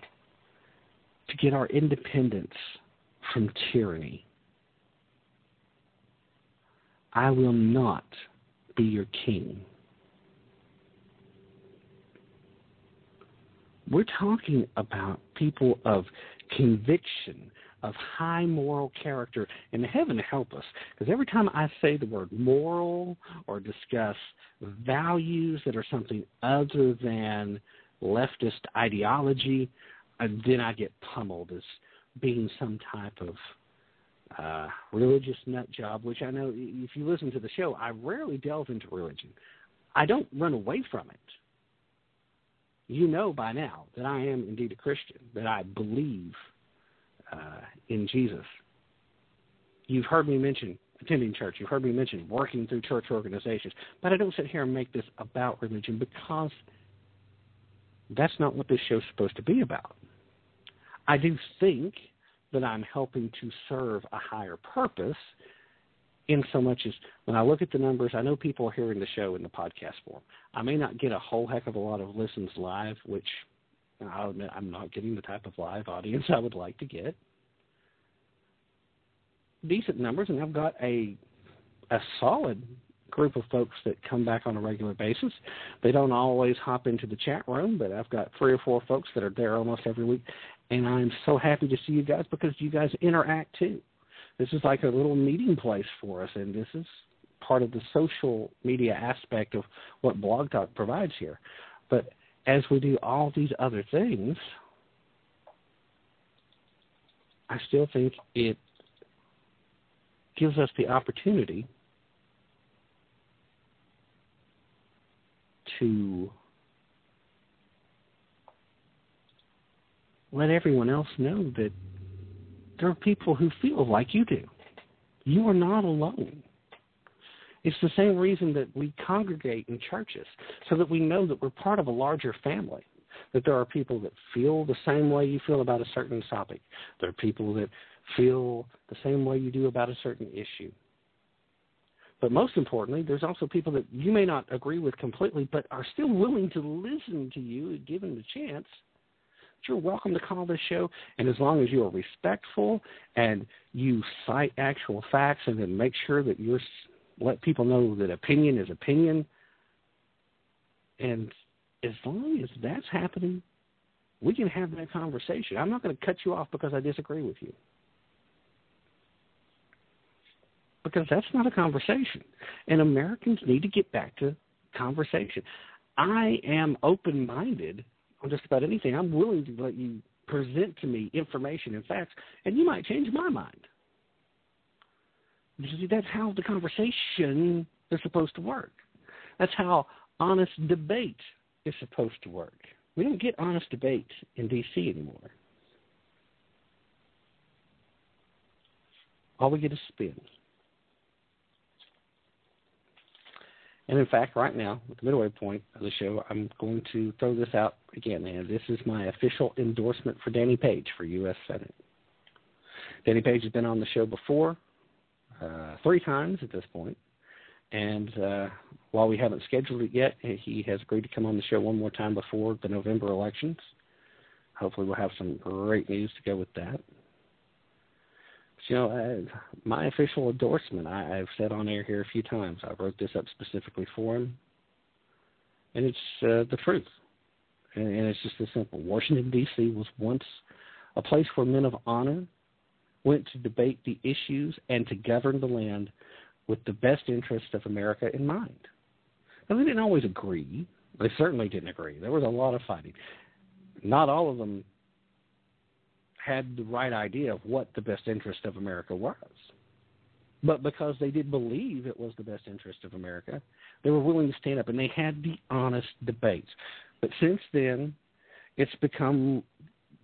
to get our independence from tyranny. I will not be your king. We're talking about people of conviction, of high moral character, and heaven help us, because every time I say the word moral or discuss values that are something other than leftist ideology, then I get pummeled as being some type of uh, religious nut job, which I know if you listen to the show, I rarely delve into religion. I don't run away from it. You know by now that I am indeed a Christian, that I believe uh, in Jesus. You've heard me mention attending church. You've heard me mention working through church organizations. But I don't sit here and make this about religion because that's not what this show's supposed to be about. I do think that I'm helping to serve a higher purpose in so much as when I look at the numbers, I know people are hearing the show in the podcast form. I may not get a whole heck of a lot of listens live, which I'll admit I'm not getting the type of live audience I would like to get. Decent numbers, and I've got a a solid group of folks that come back on a regular basis. They don't always hop into the chat room, but I've got three or four folks that are there almost every week. And I'm so happy to see you guys because you guys interact too. This is like a little meeting place for us, and this is part of the social media aspect of what Blog Talk provides here. But as we do all these other things, I still think it gives us the opportunity to let everyone else know that there are people who feel like you do. You are not alone. It's the same reason that we congregate in churches, so that we know that we're part of a larger family, that there are people that feel the same way you feel about a certain topic. There are people that feel the same way you do about a certain issue. But most importantly, there's also people that you may not agree with completely, but are still willing to listen to you given the chance. You're welcome to call this show, and as long as you are respectful and you cite actual facts, and then make sure that you're let people know that opinion is opinion, and as long as that's happening, we can have that conversation. I'm not going to cut you off because I disagree with you. Because that's not a conversation. And Americans need to get back to conversation. I am open minded on just about anything. I'm willing to let you present to me information and facts, and you might change my mind. That's how the conversation is supposed to work. That's how honest debate is supposed to work. We don't get honest debate in D.C. anymore. All we get is spin. And in fact, right now, at the midway point of the show, I'm going to throw this out again. And this is my official endorsement for Danny Page for U.S. Senate. Danny Page has been on the show before, uh, three times at this point. And uh, while we haven't scheduled it yet, he has agreed to come on the show one more time before the November elections. Hopefully, we'll have some great news to go with that. But, you know, uh, my official endorsement, I, I've said on air here a few times. I wrote this up specifically for him, and it's uh, the truth. And, and it's just as simple. Washington, D.C. was once a place where men of honor went to debate the issues and to govern the land with the best interest of America in mind. Now, they didn't always agree. They certainly didn't agree. There was a lot of fighting. Not all of them had the right idea of what the best interest of America was. But because they did believe it was the best interest of America, they were willing to stand up and they had the honest debates. But since then, it's become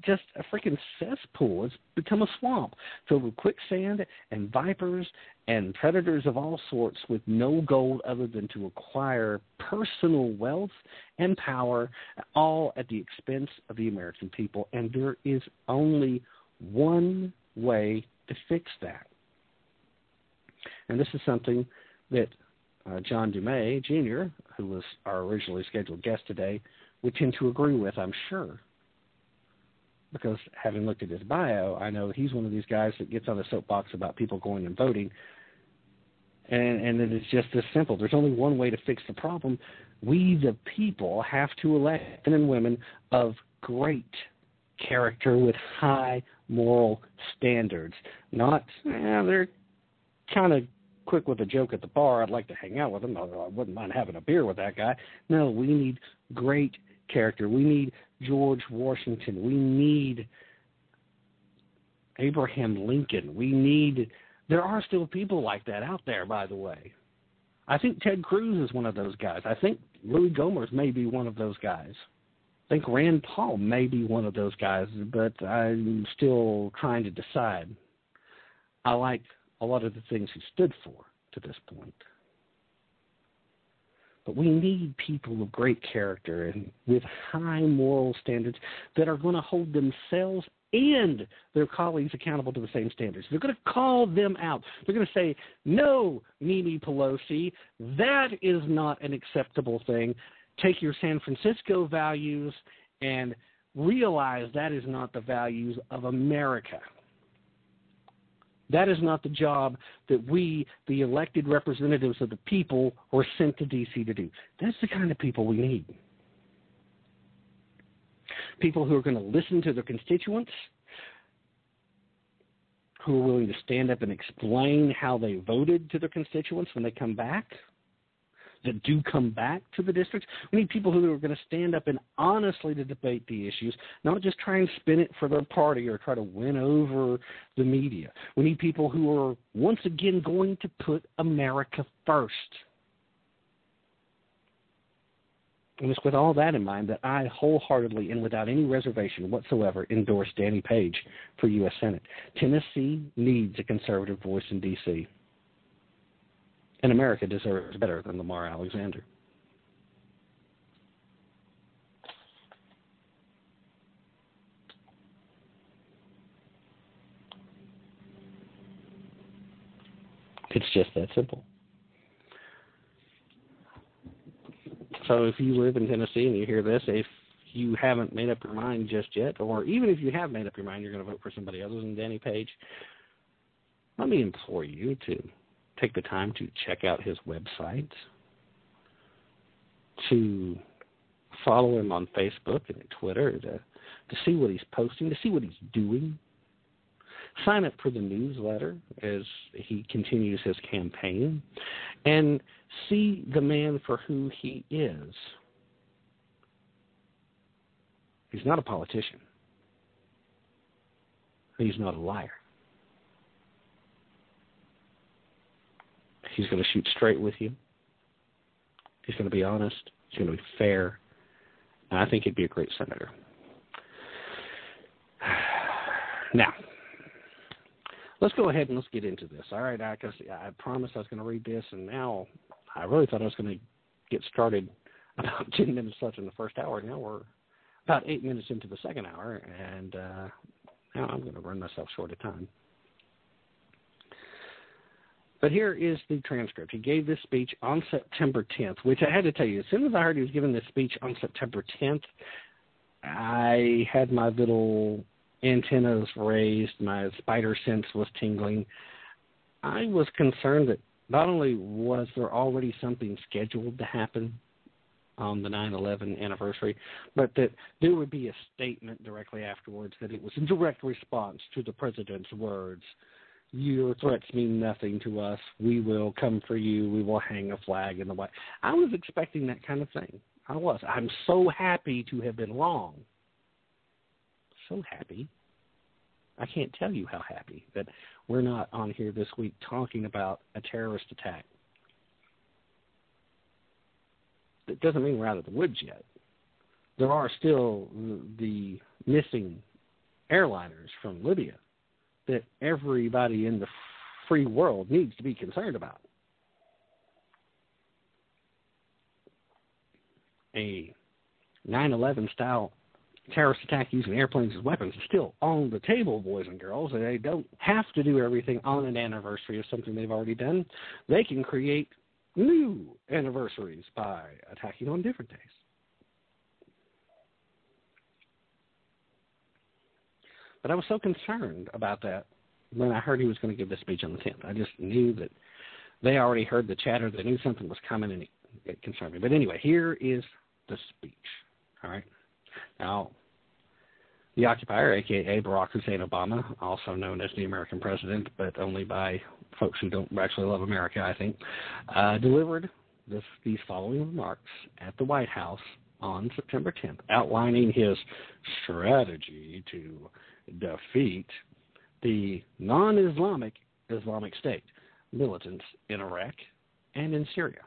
just a freaking cesspool. It's become a swamp filled with quicksand and vipers and predators of all sorts with no goal other than to acquire personal wealth and power, all at the expense of the American people. And there is only one way to fix that. And this is something that uh, John Dumais Jr., who was our originally scheduled guest today, would tend to agree with, I'm sure because having looked at his bio, I know he's one of these guys that gets on the soapbox about people going and voting. And and it is just this simple. There's only one way to fix the problem. We the people have to elect men and women of great character with high moral standards. Not eh, they're kind of quick with a joke at the bar. I'd like to hang out with them. I wouldn't mind having a beer with that guy. No, we need great character. We need George Washington. We need Abraham Lincoln. We need. There are still people like that out there, by the way. I think Ted Cruz is one of those guys. I think Louis Gohmert may be one of those guys. I think Rand Paul may be one of those guys, but I'm still trying to decide. I like a lot of the things he stood for to this point. But we need people of great character and with high moral standards that are going to hold themselves and their colleagues accountable to the same standards. They're going to call them out. They're going to say, no, Mimi Pelosi, that is not an acceptable thing. Take your San Francisco values and realize that is not the values of America. That is not the job that we, the elected representatives of the people, were sent to D.C. to do. That's the kind of people we need. People who are going to listen to their constituents, who are willing to stand up and explain how they voted to their constituents when they come back that do come back to the districts. We need people who are going to stand up and honestly to debate the issues, not just try and spin it for their party or try to win over the media. We need people who are once again going to put America first. And it's with all that in mind that I wholeheartedly and without any reservation whatsoever endorse Danny Page for U.S. Senate. Tennessee needs a conservative voice in D.C and America deserves better than Lamar Alexander. It's just that simple. So if you live in Tennessee and you hear this, if you haven't made up your mind just yet, or even if you have made up your mind, you're going to vote for somebody other than Danny Page, let me implore you to take the time to check out his website, to follow him on Facebook and Twitter, to, to see what he's posting, to see what he's doing. Sign up for the newsletter as he continues his campaign and see the man for who he is. He's not a politician. He's not a liar. He's going to shoot straight with you. He's going to be honest. He's going to be fair. And I think he'd be a great senator. Now, let's go ahead and let's get into this. All right, I, I promised I was going to read this, and now I really thought I was going to get started about 10 minutes left in the first hour. Now we're about eight minutes into the second hour, and uh, now I'm going to run myself short of time. But here is the transcript. He gave this speech on September 10th, which I had to tell you, as soon as I heard he was giving this speech on September 10th, I had my little antennas raised, my spider sense was tingling. I was concerned that not only was there already something scheduled to happen on the 9/11 anniversary, but that there would be a statement directly afterwards that it was in direct response to the president's words your threats mean nothing to us. We will come for you. We will hang a flag in the white. I was expecting that kind of thing. I was. I'm so happy to have been wrong. So happy. I can't tell you how happy that we're not on here this week talking about a terrorist attack. It doesn't mean we're out of the woods yet. There are still the missing airliners from Libya that everybody in the free world needs to be concerned about. A 9 11 style terrorist attack using airplanes as weapons is still on the table, boys and girls. And they don't have to do everything on an anniversary of something they've already done. They can create new anniversaries by attacking on different days. But I was so concerned about that when I heard he was going to give this speech on the 10th. I just knew that they already heard the chatter. They knew something was coming, and it, it concerned me. But anyway, here is the speech. All right. Now, the occupier, aka Barack Hussein Obama, also known as the American president, but only by folks who don't actually love America, I think, uh, delivered this, these following remarks at the White House on September 10th, outlining his strategy to defeat the non Islamic Islamic State militants in Iraq and in Syria.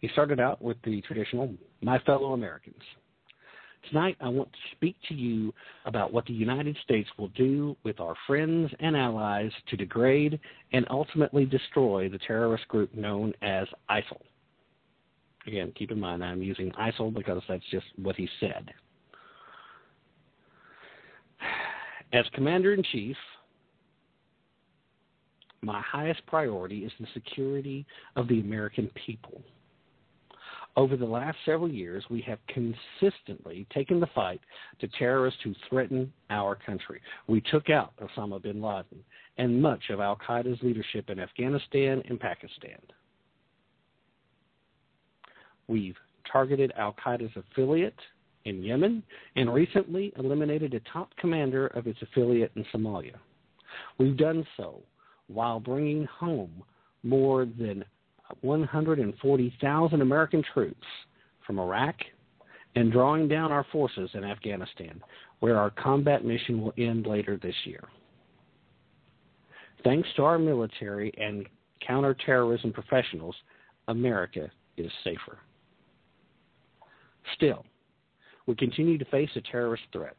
He started out with the traditional, my fellow Americans. Tonight, I want to speak to you about what the United States will do with our friends and allies to degrade and ultimately destroy the terrorist group known as ISIL. Again, keep in mind I'm using ISIL because that's just what he said. As Commander in Chief, my highest priority is the security of the American people. Over the last several years, we have consistently taken the fight to terrorists who threaten our country. We took out Osama bin Laden and much of Al Qaeda's leadership in Afghanistan and Pakistan. We've targeted Al Qaeda's affiliate in Yemen and recently eliminated a top commander of its affiliate in Somalia. We've done so while bringing home more than 140,000 American troops from Iraq and drawing down our forces in Afghanistan, where our combat mission will end later this year. Thanks to our military and counterterrorism professionals, America is safer. Still, we continue to face a terrorist threat.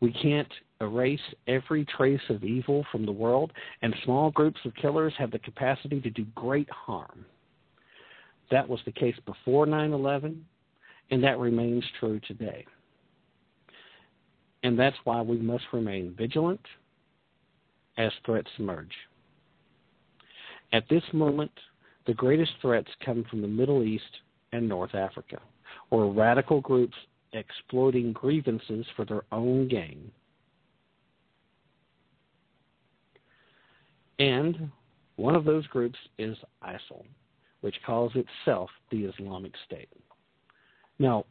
We can't erase every trace of evil from the world, and small groups of killers have the capacity to do great harm. That was the case before 9 11, and that remains true today. And that's why we must remain vigilant as threats emerge. At this moment, the greatest threats come from the Middle East and North Africa, where radical groups exploiting grievances for their own gain. And one of those groups is ISIL, which calls itself the Islamic State. Now,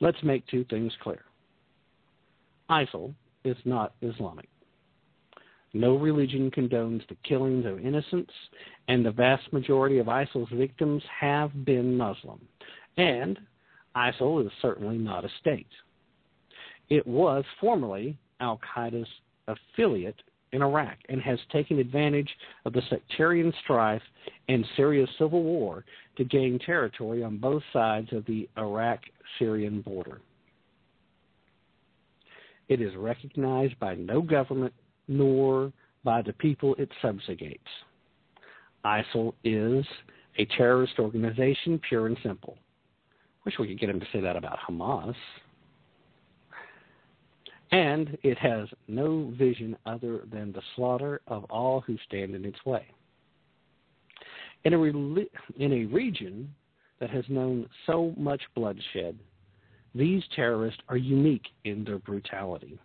let's make two things clear. ISIL is not Islamic. No religion condones the killings of innocents, and the vast majority of ISIL's victims have been Muslim. And ISIL is certainly not a state. It was formerly Al Qaeda's affiliate in Iraq and has taken advantage of the sectarian strife and Syria's civil war to gain territory on both sides of the Iraq Syrian border. It is recognized by no government nor by the people it subjugates. ISIL is a terrorist organization, pure and simple. Wish we could get him to say that about Hamas. And it has no vision other than the slaughter of all who stand in its way. In a, in a region that has known so much bloodshed, these terrorists are unique in their brutality.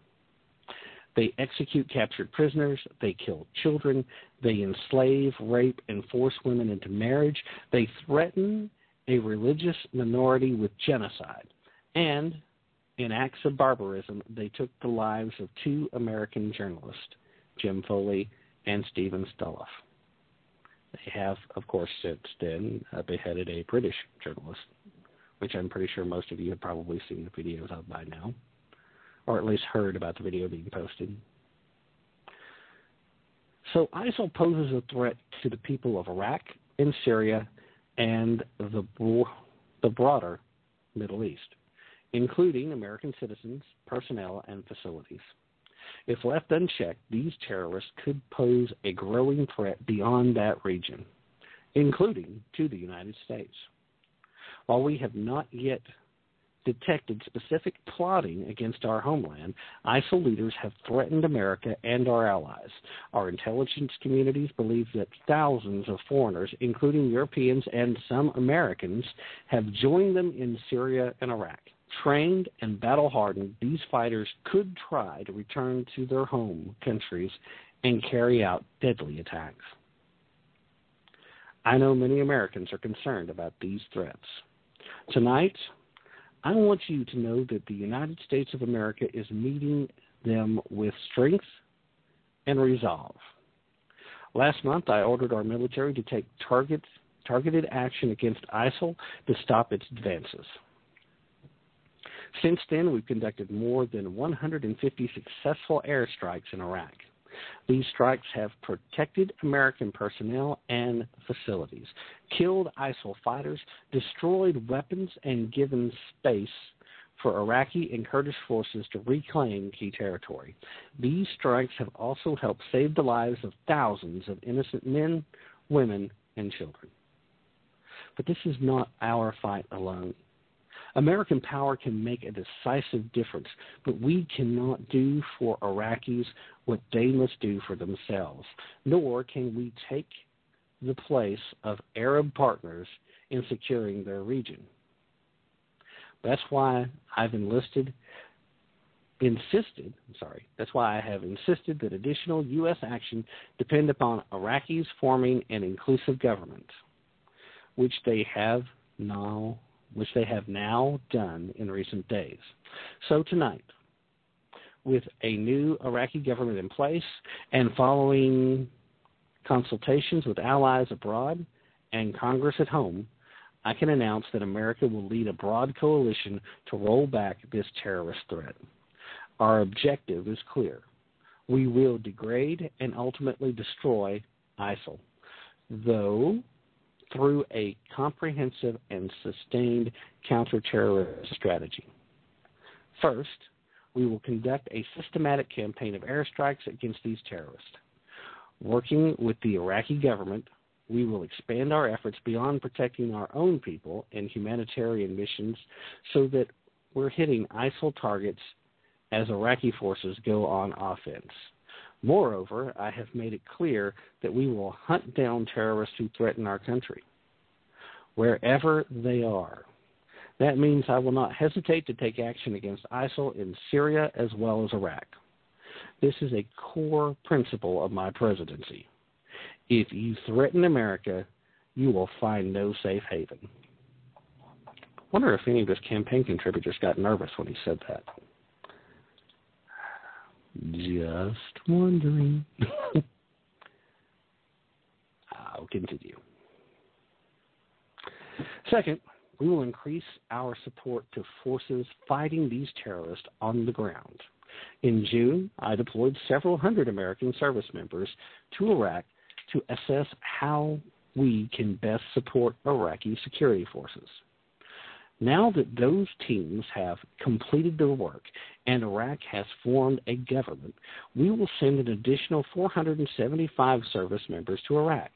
They execute captured prisoners. They kill children. They enslave, rape, and force women into marriage. They threaten a religious minority with genocide. And in acts of barbarism, they took the lives of two American journalists, Jim Foley and Steven Sotloff. They have, of course, since then uh, beheaded a British journalist, which I'm pretty sure most of you have probably seen the videos of by now, or at least heard about the video being posted. So ISIL poses a threat to the people of Iraq and Syria and the, the broader Middle East, including American citizens, personnel, and facilities. If left unchecked, these terrorists could pose a growing threat beyond that region, including to the United States. While we have not yet detected specific plotting against our homeland, ISIL leaders have threatened America and our allies. Our intelligence communities believe that thousands of foreigners, including Europeans and some Americans, have joined them in Syria and Iraq. Trained and battle hardened, these fighters could try to return to their home countries and carry out deadly attacks. I know many Americans are concerned about these threats. Tonight, I want you to know that the United States of America is meeting them with strength and resolve. Last month, I ordered our military to take target, targeted action against ISIL to stop its advances. Since then, we've conducted more than 150 successful airstrikes in Iraq. These strikes have protected American personnel and facilities, killed ISIL fighters, destroyed weapons, and given space for Iraqi and Kurdish forces to reclaim key territory. These strikes have also helped save the lives of thousands of innocent men, women, and children. But this is not our fight alone. American power can make a decisive difference, but we cannot do for Iraqis what they must do for themselves, nor can we take the place of Arab partners in securing their region. That's why I've enlisted insisted, I'm sorry, that's why I have insisted that additional U.S. action depend upon Iraqis forming an inclusive government, which they have now which they have now done in recent days. So tonight, with a new Iraqi government in place and following consultations with allies abroad and Congress at home, I can announce that America will lead a broad coalition to roll back this terrorist threat. Our objective is clear. We will degrade and ultimately destroy ISIL, though through a comprehensive and sustained counterterrorism strategy. First, we will conduct a systematic campaign of airstrikes against these terrorists. Working with the Iraqi government, we will expand our efforts beyond protecting our own people and humanitarian missions so that we're hitting ISIL targets as Iraqi forces go on offense. Moreover, I have made it clear that we will hunt down terrorists who threaten our country, wherever they are. That means I will not hesitate to take action against ISIL in Syria as well as Iraq. This is a core principle of my presidency. If you threaten America, you will find no safe haven. I Wonder if any of his campaign contributors got nervous when he said that. Just wondering. I'll continue. Second, we will increase our support to forces fighting these terrorists on the ground. In June, I deployed several hundred American service members to Iraq to assess how we can best support Iraqi security forces. Now that those teams have completed their work and Iraq has formed a government, we will send an additional 475 service members to Iraq.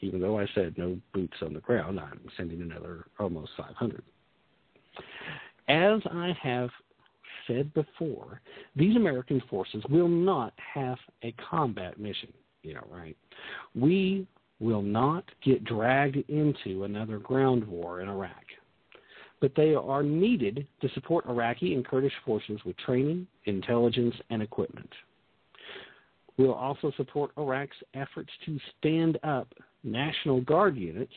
Even though I said no boots on the ground, I'm sending another almost 500. As I have said before, these American forces will not have a combat mission. You know, right? We will not get dragged into another ground war in Iraq. But they are needed to support Iraqi and Kurdish forces with training, intelligence, and equipment. We'll also support Iraq's efforts to stand up National Guard units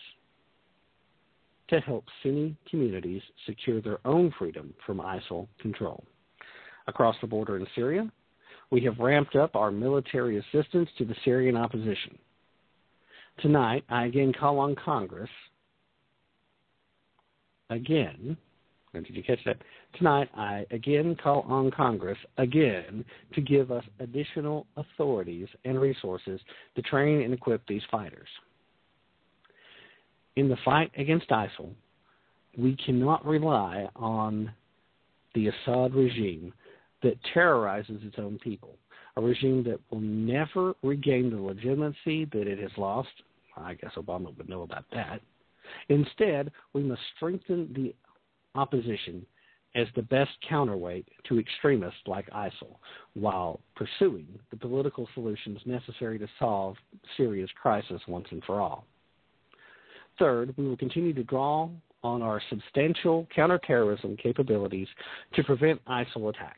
to help Sunni communities secure their own freedom from ISIL control. Across the border in Syria, we have ramped up our military assistance to the Syrian opposition. Tonight, I again call on Congress, again, did you catch that? Tonight, I again call on Congress, again, to give us additional authorities and resources to train and equip these fighters. In the fight against ISIL, we cannot rely on the Assad regime that terrorizes its own people, a regime that will never regain the legitimacy that it has lost. I guess Obama would know about that. Instead, we must strengthen the opposition as the best counterweight to extremists like ISIL while pursuing the political solutions necessary to solve Syria's crisis once and for all. Third, we will continue to draw on our substantial counterterrorism capabilities to prevent ISIL attacks.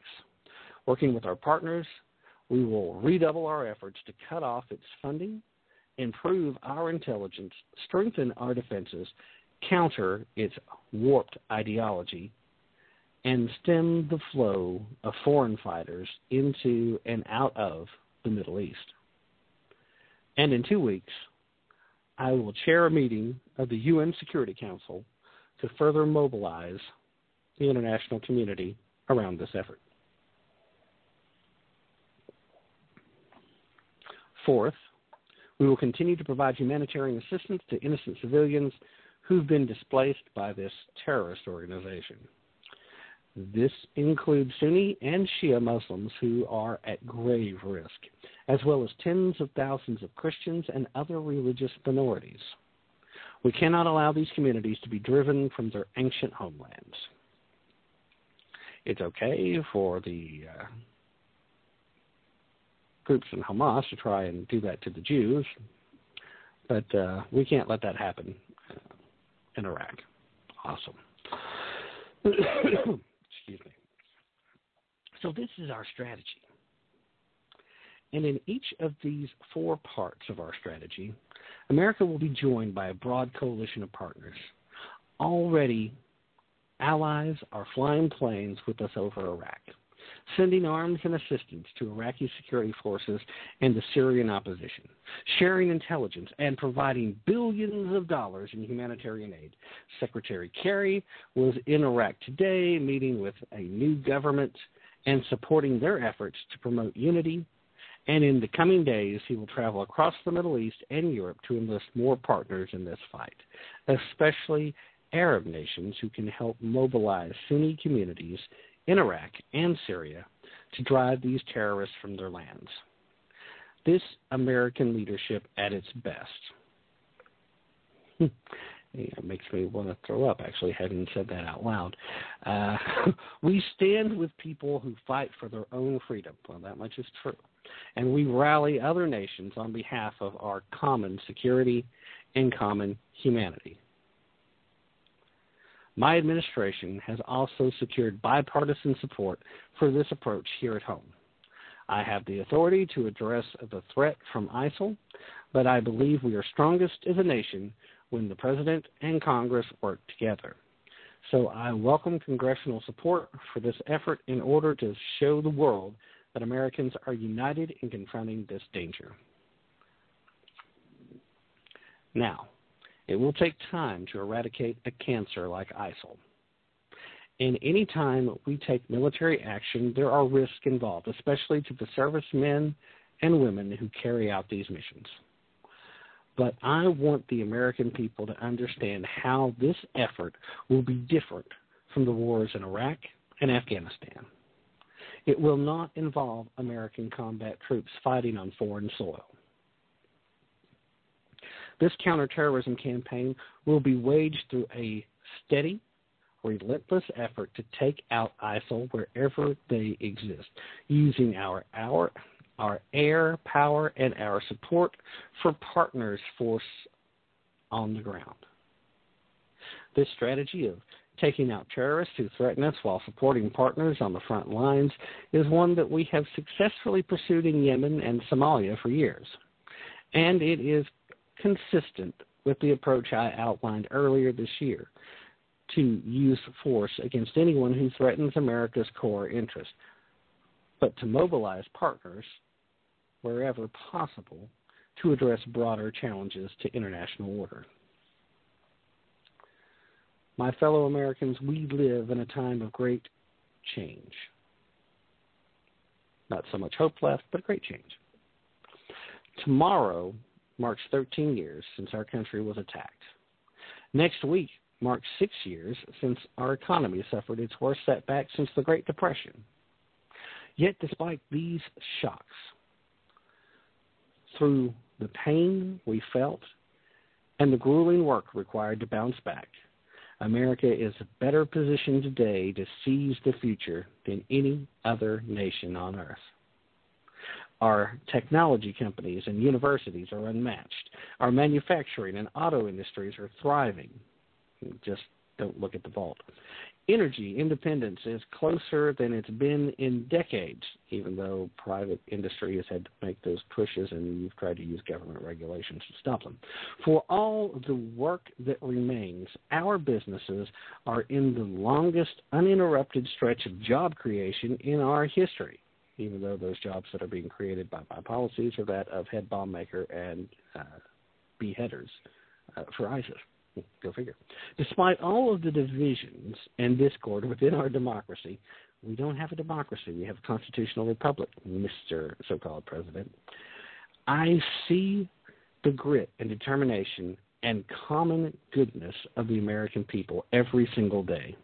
Working with our partners, we will redouble our efforts to cut off its funding, improve our intelligence, strengthen our defenses, counter its warped ideology, and stem the flow of foreign fighters into and out of the Middle East. And in two weeks, I will chair a meeting of the UN Security Council to further mobilize the international community around this effort. Fourth, we will continue to provide humanitarian assistance to innocent civilians who've been displaced by this terrorist organization. This includes Sunni and Shia Muslims who are at grave risk, as well as tens of thousands of Christians and other religious minorities. We cannot allow these communities to be driven from their ancient homelands. It's okay for the uh, groups in Hamas to try and do that to the Jews, but uh, we can't let that happen uh, in Iraq. Awesome. Excuse me. So this is our strategy. And in each of these four parts of our strategy, America will be joined by a broad coalition of partners. Already, allies are flying planes with us over Iraq sending arms and assistance to Iraqi security forces and the Syrian opposition, sharing intelligence, and providing billions of dollars in humanitarian aid. Secretary Kerry was in Iraq today meeting with a new government and supporting their efforts to promote unity. And in the coming days, he will travel across the Middle East and Europe to enlist more partners in this fight, especially Arab nations who can help mobilize Sunni communities in Iraq and Syria to drive these terrorists from their lands. This American leadership at its best. it makes me want to throw up actually having said that out loud. Uh, we stand with people who fight for their own freedom. Well, that much is true. And we rally other nations on behalf of our common security and common humanity. My administration has also secured bipartisan support for this approach here at home. I have the authority to address the threat from ISIL, but I believe we are strongest as a nation when the President and Congress work together. So I welcome congressional support for this effort in order to show the world that Americans are united in confronting this danger. Now, it will take time to eradicate a cancer like ISIL. And any time we take military action, there are risks involved, especially to the servicemen and women who carry out these missions. But I want the American people to understand how this effort will be different from the wars in Iraq and Afghanistan. It will not involve American combat troops fighting on foreign soil. This counterterrorism campaign will be waged through a steady, relentless effort to take out ISIL wherever they exist, using our, our our air power, and our support for partners force on the ground. This strategy of taking out terrorists who threaten us while supporting partners on the front lines is one that we have successfully pursued in Yemen and Somalia for years. And it is consistent with the approach I outlined earlier this year to use force against anyone who threatens America's core interest, but to mobilize partners wherever possible to address broader challenges to international order. My fellow Americans, we live in a time of great change. Not so much hope left, but a great change. Tomorrow marks 13 years since our country was attacked. Next week marks six years since our economy suffered its worst setback since the Great Depression. Yet, despite these shocks, through the pain we felt and the grueling work required to bounce back, America is better positioned today to seize the future than any other nation on earth. Our technology companies and universities are unmatched. Our manufacturing and auto industries are thriving. Just don't look at the vault energy independence is closer than it's been in decades, even though private industry has had to make those pushes and you've tried to use government regulations to stop them. For all the work that remains, our businesses are in the longest uninterrupted stretch of job creation in our history, even though those jobs that are being created by my policies are that of head bomb maker and uh, beheaders uh, for ISIS. Go figure. Despite all of the divisions and discord within our democracy, we don't have a democracy. We have a constitutional republic, Mr. so called president. I see the grit and determination and common goodness of the American people every single day.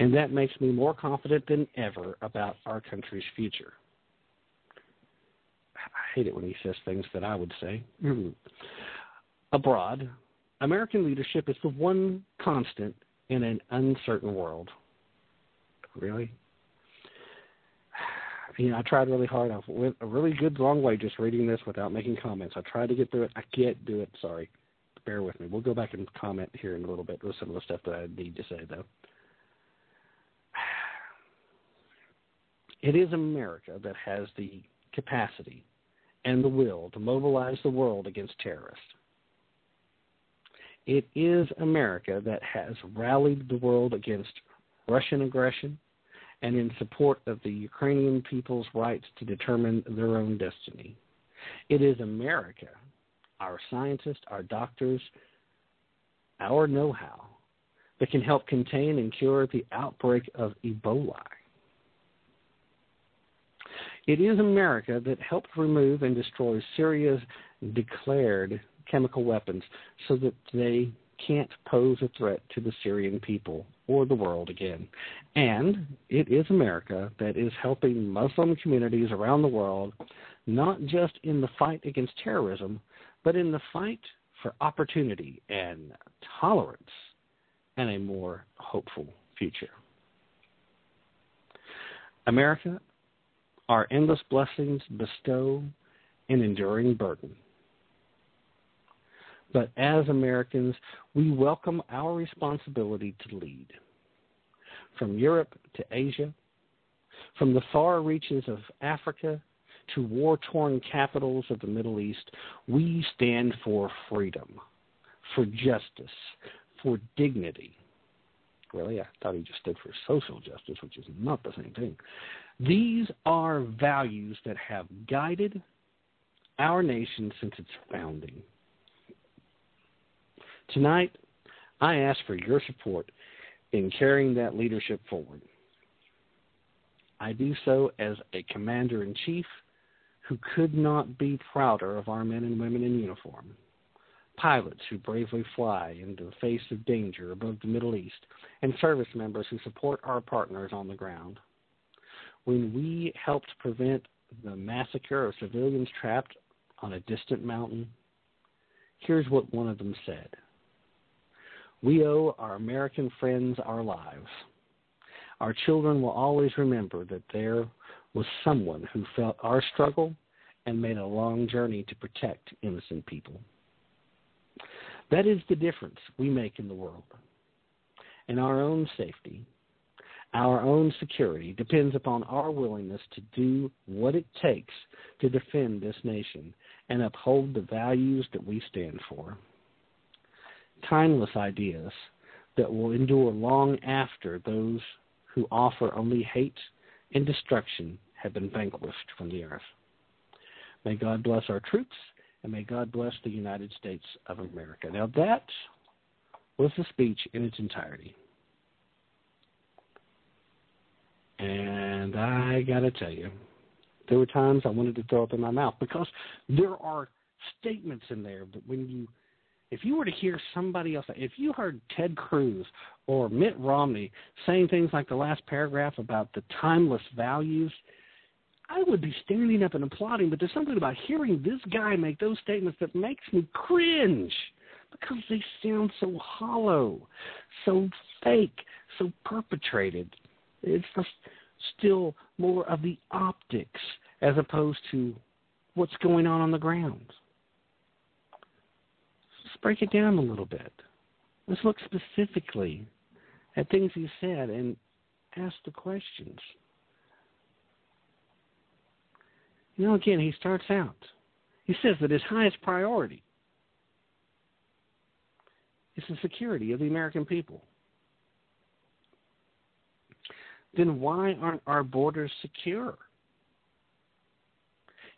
And that makes me more confident than ever about our country's future. I hate it when he says things that I would say. Mm-hmm. Abroad, American leadership is the one constant in an uncertain world. Really? You know, I tried really hard. I went a really good long way just reading this without making comments. I tried to get through it. I can't do it. Sorry. Bear with me. We'll go back and comment here in a little bit with some of the stuff that I need to say, though. It is America that has the capacity and the will to mobilize the world against terrorists. It is America that has rallied the world against Russian aggression and in support of the Ukrainian people's rights to determine their own destiny. It is America, our scientists, our doctors, our know how that can help contain and cure the outbreak of Ebola. It is America that helped remove and destroy Syria's declared chemical weapons so that they can't pose a threat to the Syrian people or the world again. And it is America that is helping Muslim communities around the world, not just in the fight against terrorism, but in the fight for opportunity and tolerance and a more hopeful future. America, our endless blessings bestow an enduring burden. But as Americans, we welcome our responsibility to lead. From Europe to Asia, from the far reaches of Africa to war torn capitals of the Middle East, we stand for freedom, for justice, for dignity. Really, I thought he just stood for social justice, which is not the same thing. These are values that have guided our nation since its founding. Tonight, I ask for your support in carrying that leadership forward. I do so as a commander in chief who could not be prouder of our men and women in uniform. Pilots who bravely fly into the face of danger above the Middle East, and service members who support our partners on the ground. When we helped prevent the massacre of civilians trapped on a distant mountain, here's what one of them said We owe our American friends our lives. Our children will always remember that there was someone who felt our struggle and made a long journey to protect innocent people. That is the difference we make in the world. And our own safety, our own security depends upon our willingness to do what it takes to defend this nation and uphold the values that we stand for. Timeless ideas that will endure long after those who offer only hate and destruction have been vanquished from the earth. May God bless our troops, and may God bless the United States of America. Now, that was the speech in its entirety. And I got to tell you, there were times I wanted to throw up in my mouth because there are statements in there that when you if you were to hear somebody else, if you heard Ted Cruz or Mitt Romney saying things like the last paragraph about the timeless values, I would be standing up and applauding. But there's something about hearing this guy make those statements that makes me cringe because they sound so hollow, so fake, so perpetrated. It's just still more of the optics as opposed to what's going on on the ground. Let's break it down a little bit. Let's look specifically at things he said and ask the questions. You know, again, he starts out. He says that his highest priority is the security of the American people. Then why aren't our borders secure?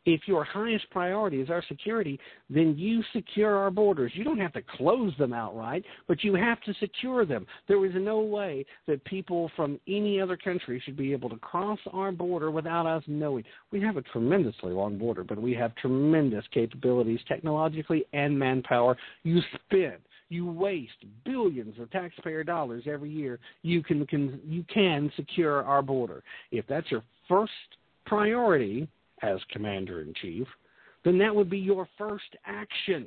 If your highest priority is our security, then you secure our borders. You don't have to close them outright, but you have to secure them. There is no way that people from any other country should be able to cross our border without us knowing. We have a tremendously long border, but we have tremendous capabilities technologically and manpower. You spend you waste billions of taxpayer dollars every year, you can, can you can secure our border. If that's your first priority, as commander in chief, then that would be your first action.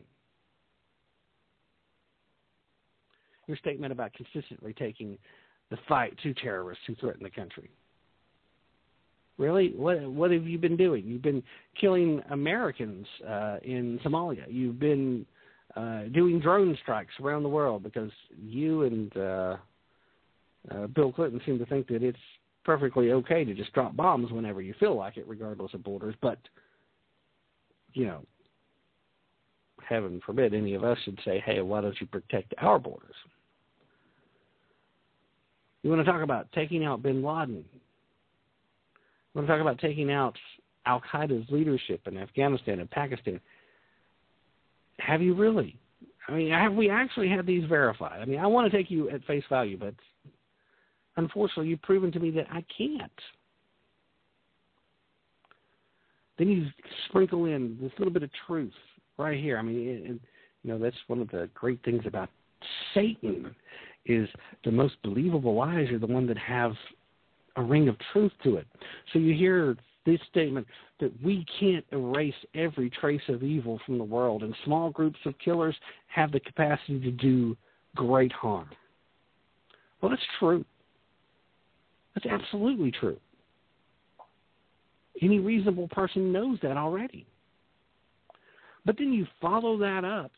Your statement about consistently taking the fight to terrorists who threaten the country. Really, what what have you been doing? You've been killing Americans uh, in Somalia. You've been uh, doing drone strikes around the world because you and uh, uh, Bill Clinton seem to think that it's perfectly okay to just drop bombs whenever you feel like it, regardless of borders. But, you know, heaven forbid any of us should say, hey, why don't you protect our borders? You want to talk about taking out bin Laden? You want to talk about taking out Al Qaeda's leadership in Afghanistan and Pakistan? Have you really? I mean, have we actually had these verified? I mean, I want to take you at face value, but unfortunately, you've proven to me that I can't. Then you sprinkle in this little bit of truth right here. I mean, and, you know, that's one of the great things about Satan is the most believable lies are the one that have a ring of truth to it. So you hear this statement that we can't erase every trace of evil from the world, and small groups of killers have the capacity to do great harm. Well, that's true. That's absolutely true. Any reasonable person knows that already. But then you follow that up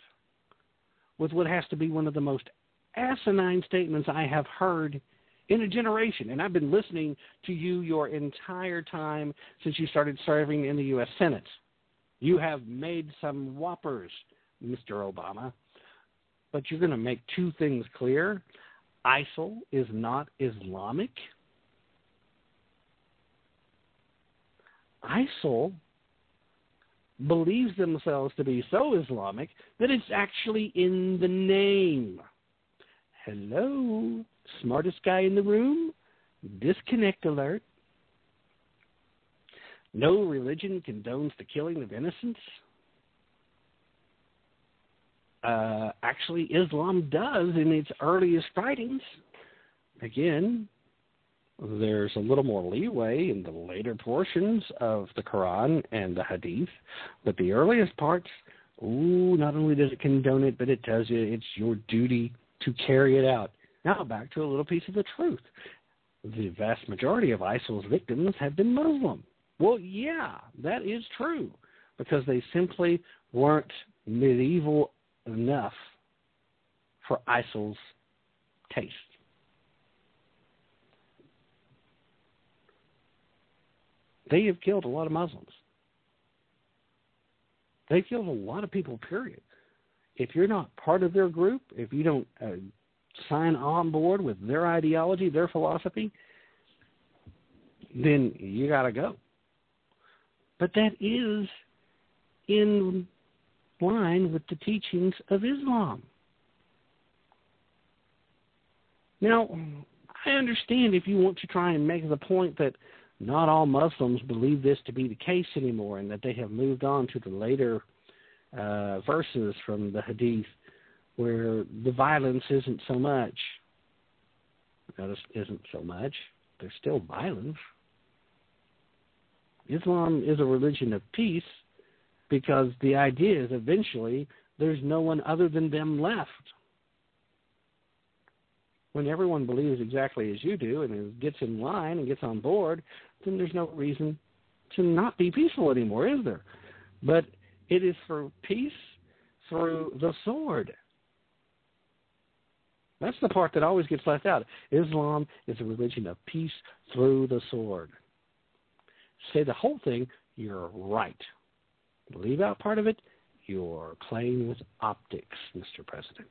with what has to be one of the most asinine statements I have heard in a generation. And I've been listening to you your entire time since you started serving in the U.S. Senate. You have made some whoppers, Mr. Obama. But you're going to make two things clear ISIL is not Islamic. ISIL believes themselves to be so Islamic that it's actually in the name. Hello, smartest guy in the room? Disconnect alert. No religion condones the killing of innocents. Uh, actually, Islam does in its earliest writings. Again, there's a little more leeway in the later portions of the Quran and the Hadith, but the earliest parts, ooh, not only does it condone it, but it tells you it's your duty to carry it out. Now back to a little piece of the truth. The vast majority of ISIL's victims have been Muslim. Well, yeah, that is true because they simply weren't medieval enough for ISIL's taste. They have killed a lot of Muslims. They've killed a lot of people, period. If you're not part of their group, if you don't uh, sign on board with their ideology, their philosophy, then you got to go. But that is in line with the teachings of Islam. Now, I understand if you want to try and make the point that not all Muslims believe this to be the case anymore and that they have moved on to the later uh, verses from the Hadith where the violence isn't so much. Notice isn't so much. There's still violence. Islam is a religion of peace because the idea is eventually there's no one other than them left. When everyone believes exactly as you do and gets in line and gets on board, then there's no reason to not be peaceful anymore, is there? But it is for peace through the sword. That's the part that always gets left out. Islam is a religion of peace through the sword. Say the whole thing, you're right. Leave out part of it, you're playing with optics, Mr. President.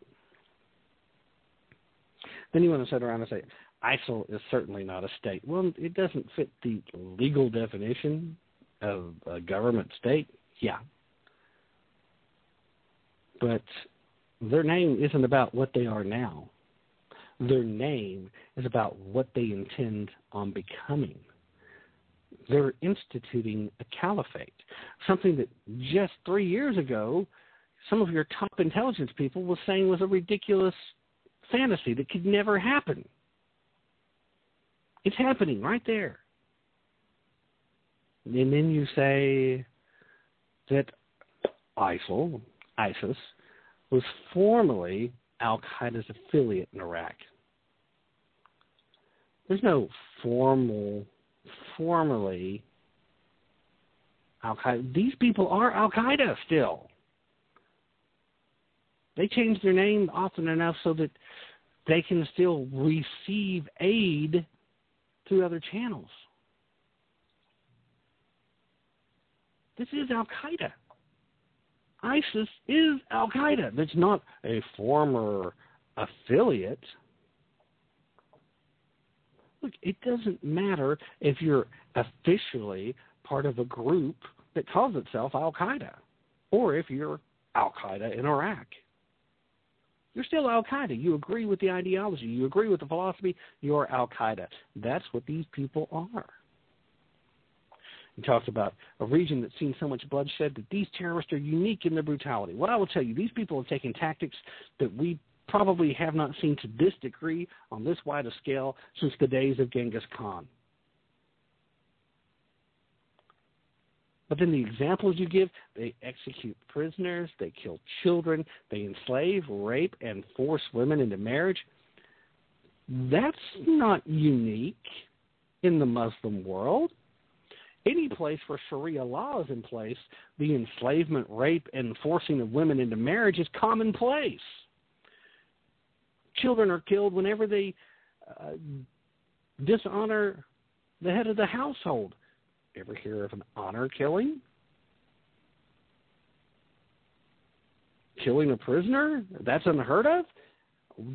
Then you want to sit around and say, ISIL is certainly not a state. Well, it doesn't fit the legal definition of a government state. Yeah. But their name isn't about what they are now. Their name is about what they intend on becoming. They're instituting a caliphate, something that just three years ago, some of your top intelligence people were saying was a ridiculous fantasy that could never happen. It's happening right there. And then you say that ISIL, ISIS, was formerly Al Qaeda's affiliate in Iraq. There's no formal, formally Al Qaeda. These people are Al Qaeda still. They change their name often enough so that they can still receive aid through other channels. This is Al Qaeda. ISIS is Al Qaeda. That's not a former affiliate. Look, it doesn't matter if you're officially part of a group that calls itself Al Qaeda or if you're Al Qaeda in Iraq. You're still Al Qaeda. You agree with the ideology. You agree with the philosophy. You're Al Qaeda. That's what these people are. He talks about a region that's seen so much bloodshed that these terrorists are unique in their brutality. What I will tell you, these people have taken tactics that we probably have not seen to this degree on this wide a scale since the days of Genghis Khan. But then the examples you give, they execute prisoners, they kill children, they enslave, rape, and force women into marriage. That's not unique in the Muslim world. Any place where Sharia law is in place, the enslavement, rape, and forcing of women into marriage is commonplace. Children are killed whenever they uh, dishonor the head of the household. Ever hear of an honor killing? Killing a prisoner? That's unheard of?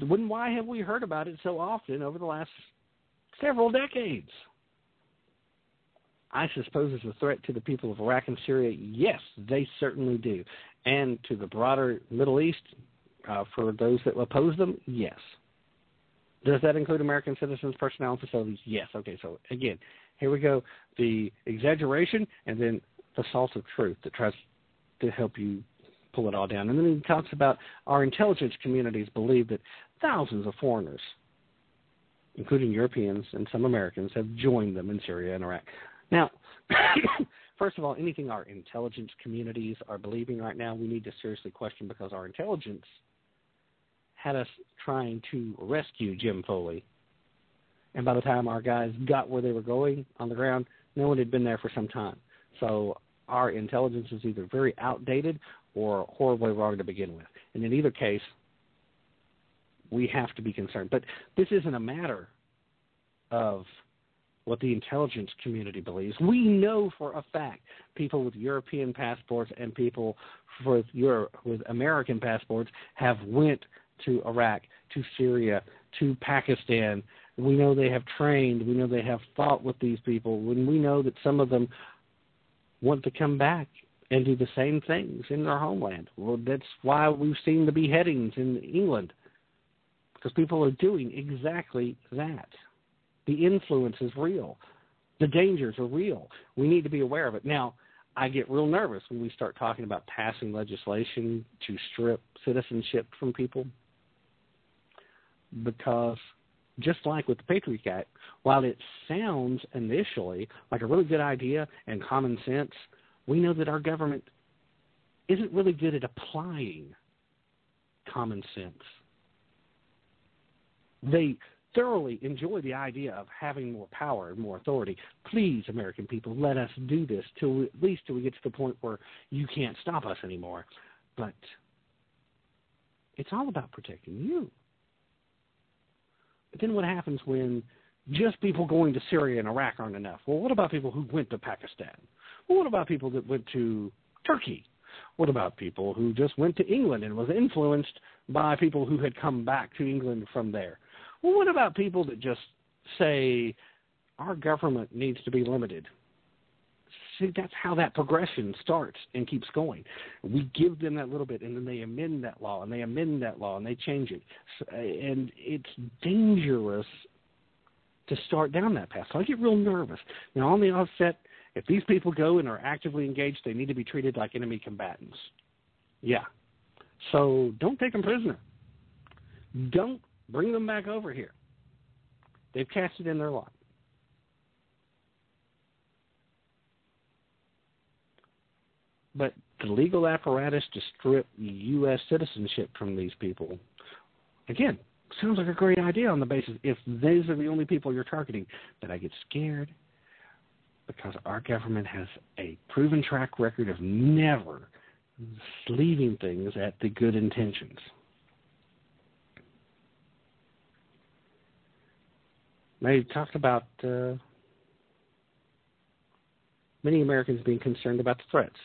When, why have we heard about it so often over the last several decades? ISIS poses a threat to the people of Iraq and Syria. Yes, they certainly do. And to the broader Middle East, uh, for those that oppose them, yes. Does that include American citizens, personnel, and facilities? Yes. Okay, so again, here we go. The exaggeration and then the salt of truth that tries to help you pull it all down. And then he talks about our intelligence communities believe that thousands of foreigners, including Europeans and some Americans, have joined them in Syria and Iraq. Now, first of all, anything our intelligence communities are believing right now, we need to seriously question because our intelligence – had us trying to rescue Jim Foley. And by the time our guys got where they were going on the ground, no one had been there for some time. So our intelligence is either very outdated or horribly wrong to begin with. And in either case, we have to be concerned. But this isn't a matter of what the intelligence community believes. We know for a fact people with European passports and people with Europe, with American passports have went to Iraq, to Syria, to Pakistan. We know they have trained. We know they have fought with these people. When we know that some of them want to come back and do the same things in their homeland. Well, that's why we've seen the beheadings in England, because people are doing exactly that. The influence is real. The dangers are real. We need to be aware of it. Now, I get real nervous when we start talking about passing legislation to strip citizenship from people because just like with the Patriot Act, while it sounds initially like a really good idea and common sense, we know that our government isn't really good at applying common sense. They thoroughly enjoy the idea of having more power and more authority. Please, American people, let us do this till at least till we get to the point where you can't stop us anymore. But it's all about protecting you. But then what happens when just people going to Syria and Iraq aren't enough? Well, what about people who went to Pakistan? Well, what about people that went to Turkey? What about people who just went to England and was influenced by people who had come back to England from there? Well, what about people that just say our government needs to be limited? See, that's how that progression starts and keeps going. We give them that little bit, and then they amend that law, and they amend that law, and they change it. So, and it's dangerous to start down that path. So I get real nervous. Now, on the offset, if these people go and are actively engaged, they need to be treated like enemy combatants. Yeah. So don't take them prisoner. Don't bring them back over here. They've casted in their lot. But the legal apparatus to strip U.S. citizenship from these people, again, sounds like a great idea on the basis if these are the only people you're targeting. But I get scared because our government has a proven track record of never leaving things at the good intentions. They talked about uh, many Americans being concerned about the threats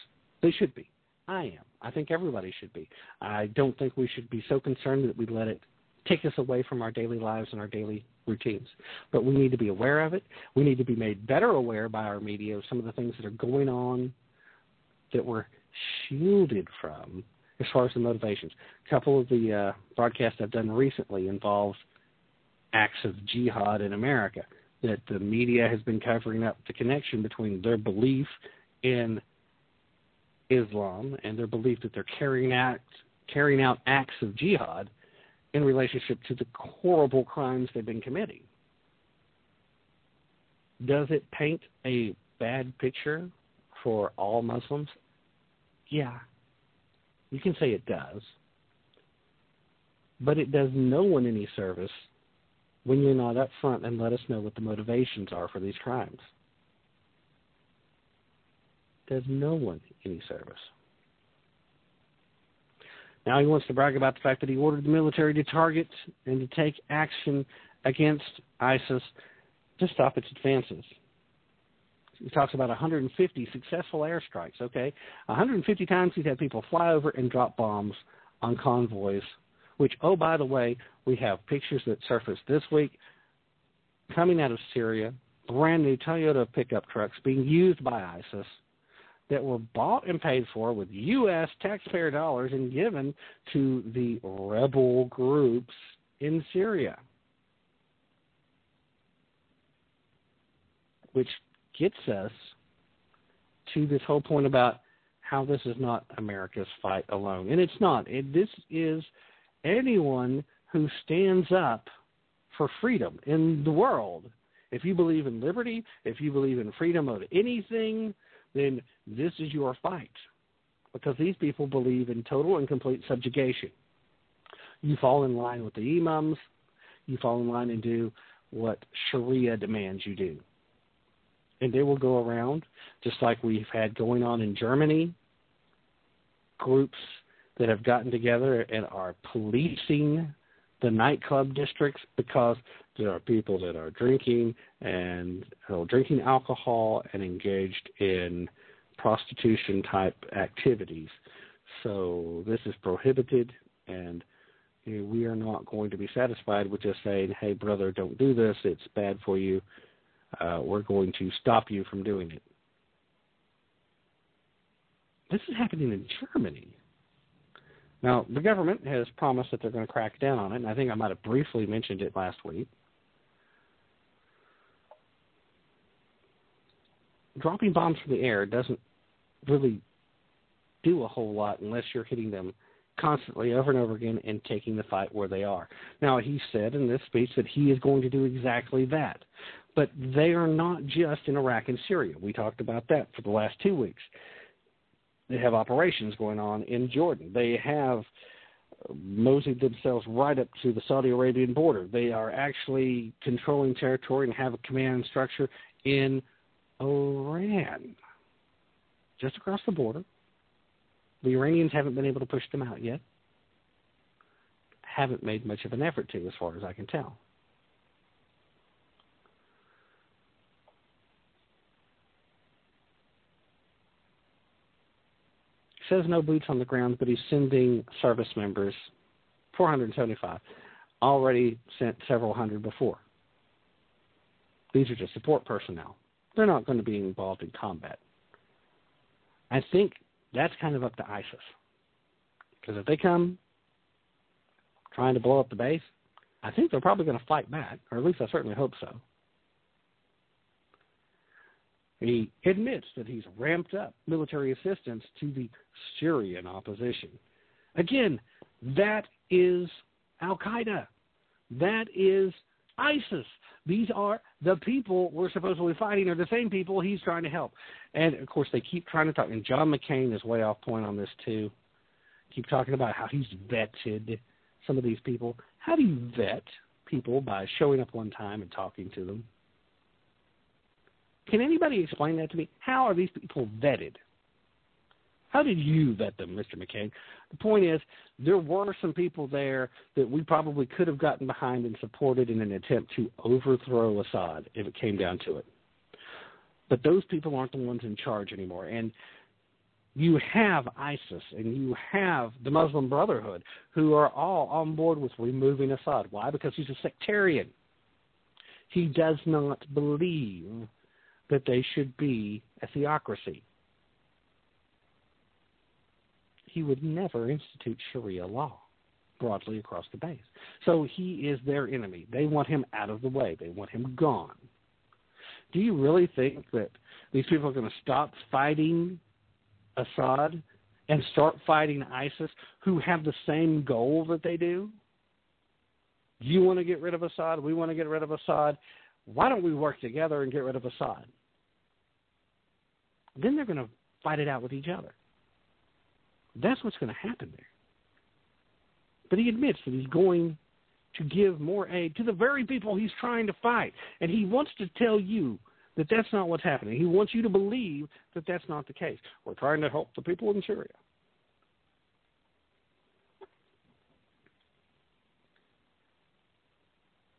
they should be. I am. I think everybody should be. I don't think we should be so concerned that we let it take us away from our daily lives and our daily routines. But we need to be aware of it. We need to be made better aware by our media of some of the things that are going on that we're shielded from as far as the motivations. A couple of the uh, broadcasts I've done recently involve acts of jihad in America, that the media has been covering up the connection between their belief in Islam and their belief that they're carrying out carrying out acts of jihad in relationship to the horrible crimes they've been committing. Does it paint a bad picture for all Muslims? Yeah, you can say it does. But it does no one any service when you're not up front and let us know what the motivations are for these crimes. Does no one any service. Now he wants to brag about the fact that he ordered the military to target and to take action against ISIS to stop its advances. He talks about 150 successful airstrikes, okay? 150 times he's had people fly over and drop bombs on convoys, which, oh, by the way, we have pictures that surfaced this week coming out of Syria, brand new Toyota pickup trucks being used by ISIS that were bought and paid for with U.S. taxpayer dollars and given to the rebel groups in Syria. Which gets us to this whole point about how this is not America's fight alone. And it's not. It, this is anyone who stands up for freedom in the world. If you believe in liberty, if you believe in freedom of anything, then this is your fight. Because these people believe in total and complete subjugation. You fall in line with the imams, you fall in line and do what Sharia demands you do. And they will go around, just like we've had going on in Germany, groups that have gotten together and are policing the nightclub districts because there are people that are drinking and drinking alcohol and engaged in prostitution type activities. So this is prohibited, and you know, we are not going to be satisfied with just saying, "Hey, brother, don't do this. It's bad for you." Uh, we're going to stop you from doing it. This is happening in Germany. Now, the government has promised that they're going to crack down on it, and I think I might have briefly mentioned it last week. Dropping bombs from the air doesn't really do a whole lot unless you're hitting them constantly over and over again and taking the fight where they are. Now, he said in this speech that he is going to do exactly that. But they are not just in Iraq and Syria. We talked about that for the last two weeks. They have operations going on in Jordan. They have moseyed themselves right up to the Saudi Arabian border. They are actually controlling territory and have a command structure in Iran, just across the border. The Iranians haven't been able to push them out yet. Haven't made much of an effort to, as far as I can tell. says no boots on the ground, but he's sending service members, 475, already sent several hundred before. These are just support personnel. They're not going to be involved in combat. I think that's kind of up to ISIS. Because if they come trying to blow up the base, I think they're probably going to fight back, or at least I certainly hope so. He admits that he's ramped up military assistance to the Syrian opposition. Again, that is Al Qaeda. That is ISIS. These are the people we're supposedly fighting are the same people he's trying to help. And of course, they keep trying to talk. And John McCain is way off point on this too. Keep talking about how he's vetted some of these people. How do you vet people by showing up one time and talking to them? Can anybody explain that to me? How are these people vetted? How did you vet them, Mr. McCain? The point is, there were some people there that we probably could have gotten behind and supported in an attempt to overthrow Assad if it came down to it. But those people aren't the ones in charge anymore. And you have ISIS and you have the Muslim Brotherhood who are all on board with removing Assad. Why? Because he's a sectarian. He does not believe that they should be a theocracy. He would never institute Sharia law broadly across the base. So he is their enemy. They want him out of the way, they want him gone. Do you really think that these people are going to stop fighting Assad and start fighting ISIS who have the same goal that they do? You want to get rid of Assad? We want to get rid of Assad. Why don't we work together and get rid of Assad? then they're going to fight it out with each other. That's what's going to happen there. But he admits that he's going to give more aid to the very people he's trying to fight. And he wants to tell you that that's not what's happening. He wants you to believe that that's not the case. We're trying to help the people in Syria.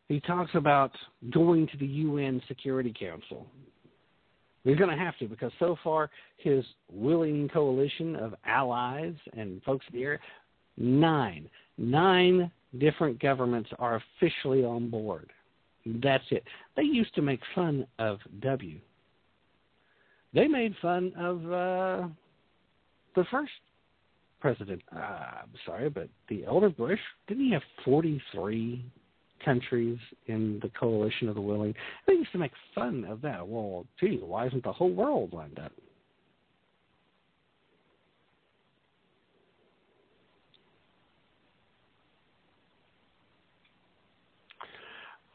He talks about going to the UN Security Council. He's going to have to because so far his willing coalition of allies and folks in the area, nine, nine different governments are officially on board. That's it. They used to make fun of W. They made fun of uh, the first president. Uh, I'm sorry, but the elder Bush didn't he have 43 countries in the coalition of the willing? They used to make fun of that. Well, gee, why isn't the whole world lined up?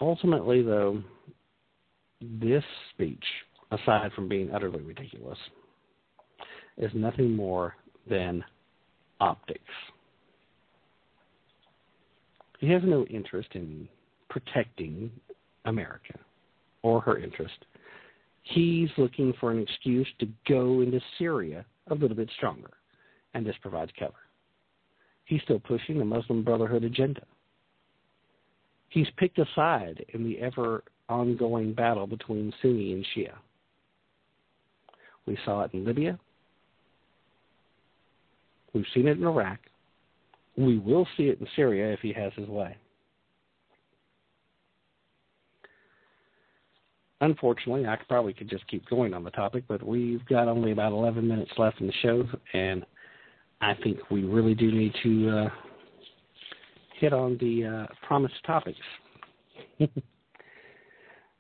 Ultimately, though, this speech, aside from being utterly ridiculous, is nothing more than optics. He has no interest in protecting America or her interest. He's looking for an excuse to go into Syria a little bit stronger, and this provides cover. He's still pushing the Muslim Brotherhood agenda he's picked a side in the ever ongoing battle between Sunni and Shia. We saw it in Libya. We've seen it in Iraq. We will see it in Syria if he has his way. Unfortunately, I probably could just keep going on the topic, but we've got only about 11 minutes left in the show, and I think we really do need to uh, hit on the uh, promised topics.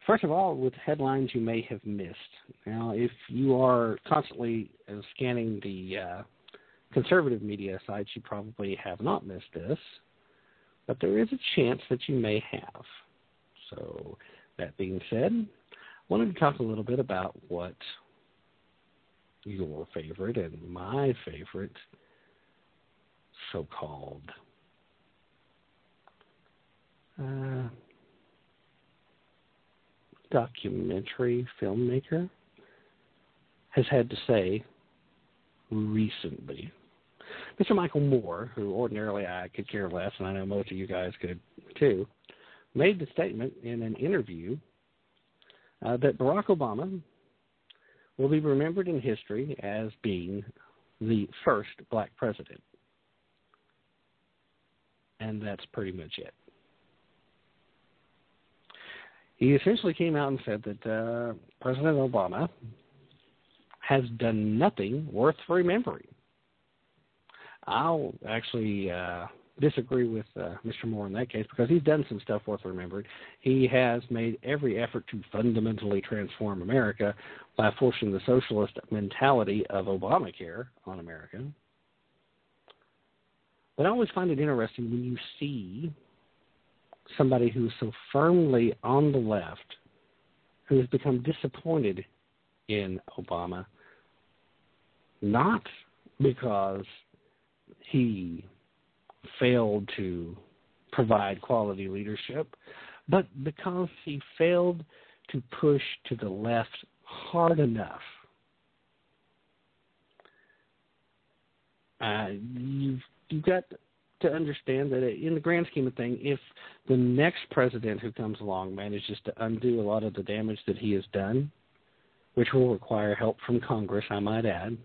First of all, with headlines you may have missed. Now, if you are constantly uh, scanning the uh, conservative media sites, you probably have not missed this, but there is a chance that you may have. So, that being said, I wanted to talk a little bit about what your favorite and my favorite so called uh, documentary filmmaker has had to say recently. Mr. Michael Moore, who ordinarily I could care less, and I know most of you guys could too, made the statement in an interview uh, that Barack Obama will be remembered in history as being the first black president. And that's pretty much it he essentially came out and said that uh, President Obama has done nothing worth remembering. I'll actually uh, disagree with uh, Mr. Moore in that case because he's done some stuff worth remembering. He has made every effort to fundamentally transform America by forcing the socialist mentality of Obamacare on America. But I always find it interesting when you see somebody who's so firmly on the left who has become disappointed in Obama, not because he failed to provide quality leadership, but because he failed to push to the left hard enough. Uh, you've you've got to understand that in the grand scheme of things, if the next president who comes along manages to undo a lot of the damage that he has done, which will require help from Congress, I might add,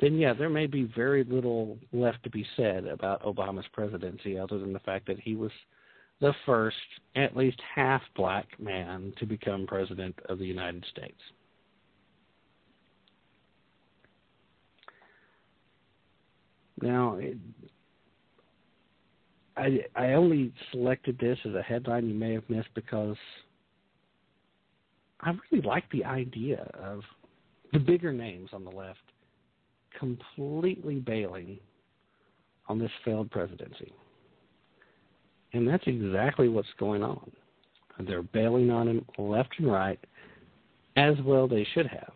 then yeah, there may be very little left to be said about Obama's presidency other than the fact that he was the first, at least half black man to become president of the United States. Now, it, I I only selected this as a headline you may have missed because I really like the idea of the bigger names on the left completely bailing on this failed presidency. And that's exactly what's going on. They're bailing on him left and right, as well they should have.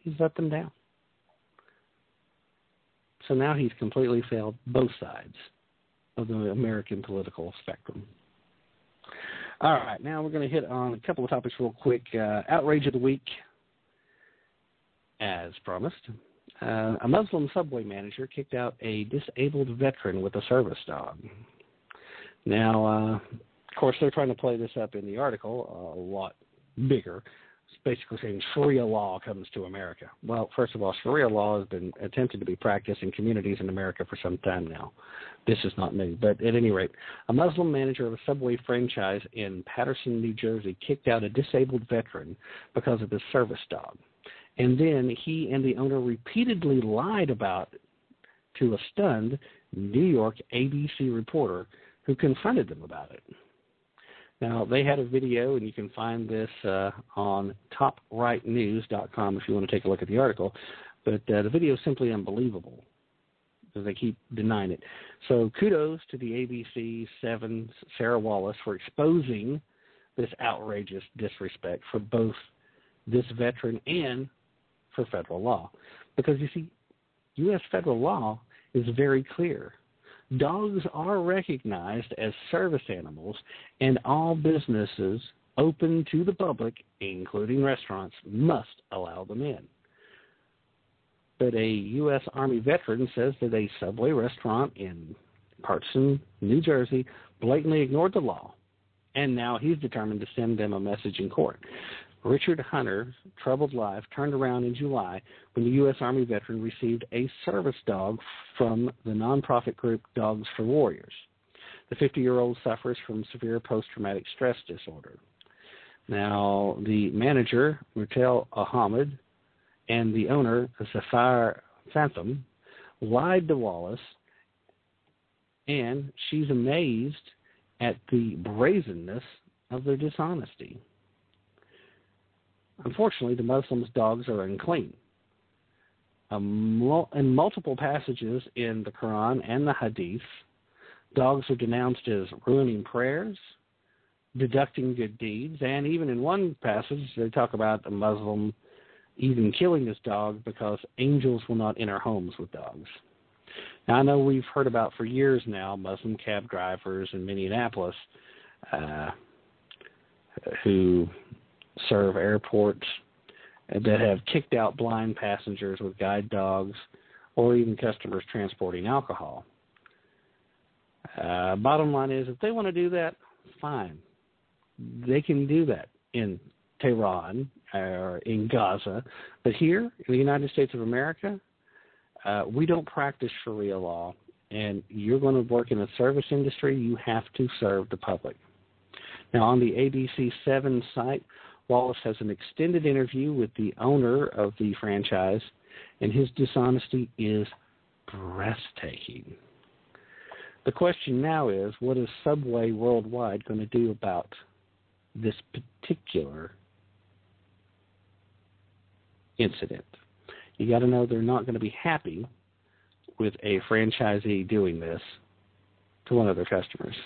he's let them down. So now he's completely failed both sides of the American political spectrum. All right, now we're going to hit on a couple of topics real quick. Uh, outrage of the week, as promised. Uh, a Muslim subway manager kicked out a disabled veteran with a service dog. Now, uh, of course, they're trying to play this up in the article a lot bigger. It's basically saying Sharia law comes to America. Well, first of all, Sharia law has been attempted to be practiced in communities in America for some time now. This is not new. But at any rate, a Muslim manager of a subway franchise in Paterson, New Jersey, kicked out a disabled veteran because of his service dog. And then he and the owner repeatedly lied about it to a stunned New York ABC reporter who confronted them about it. Now, they had a video, and you can find this uh, on toprightnews.com if you want to take a look at the article. But uh, the video is simply unbelievable because they keep denying it. So, kudos to the ABC 7's Sarah Wallace for exposing this outrageous disrespect for both this veteran and for federal law. Because you see, U.S. federal law is very clear. Dogs are recognized as service animals, and all businesses open to the public, including restaurants, must allow them in. But a U.S. Army veteran says that a Subway restaurant in Paterson, New Jersey, blatantly ignored the law, and now he's determined to send them a message in court. Richard Hunter's troubled life turned around in July when the U.S. Army veteran received a service dog from the nonprofit group Dogs for Warriors. The 50 year old suffers from severe post traumatic stress disorder. Now, the manager, Mutel Ahmed, and the owner, Zafar Phantom, lied to Wallace, and she's amazed at the brazenness of their dishonesty. Unfortunately, the Muslims' dogs are unclean. In multiple passages in the Quran and the Hadith, dogs are denounced as ruining prayers, deducting good deeds, and even in one passage, they talk about a Muslim even killing his dog because angels will not enter homes with dogs. Now, I know we've heard about for years now Muslim cab drivers in Minneapolis uh, who serve airports that have kicked out blind passengers with guide dogs or even customers transporting alcohol. Uh, bottom line is, if they want to do that, fine. They can do that in Tehran or in Gaza. But here in the United States of America, uh, we don't practice Sharia law. And you're going to work in the service industry, you have to serve the public. Now, on the ABC 7 site, Wallace has an extended interview with the owner of the franchise, and his dishonesty is breathtaking. The question now is what is Subway Worldwide going to do about this particular incident? You got to know they're not going to be happy with a franchisee doing this to one of their customers.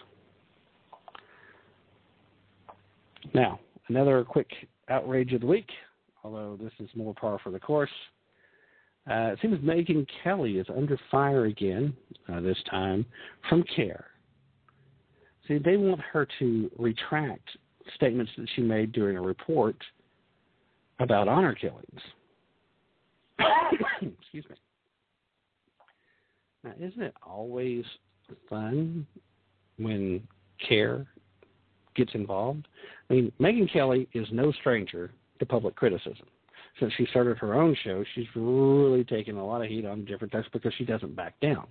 Now, Another quick outrage of the week, although this is more par for the course. Uh, it seems Megyn Kelly is under fire again, uh, this time from CAIR. See, they want her to retract statements that she made during a report about honor killings. Excuse me. Now, isn't it always fun when CAIR gets involved. I mean, Megyn Kelly is no stranger to public criticism. Since she started her own show, she's really taken a lot of heat on different types because she doesn't back down.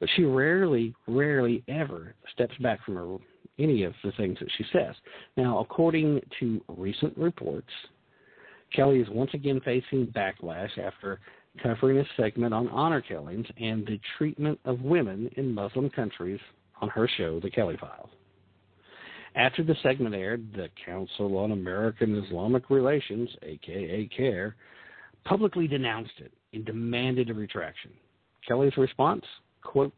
But she rarely, rarely ever steps back from her, any of the things that she says. Now, according to recent reports, Kelly is once again facing backlash after covering a segment on honor killings and the treatment of women in Muslim countries on her show, The Kelly Files. After the segment aired, the Council on American Islamic Relations, aka CAIR, publicly denounced it and demanded a retraction. Kelly's response, quote,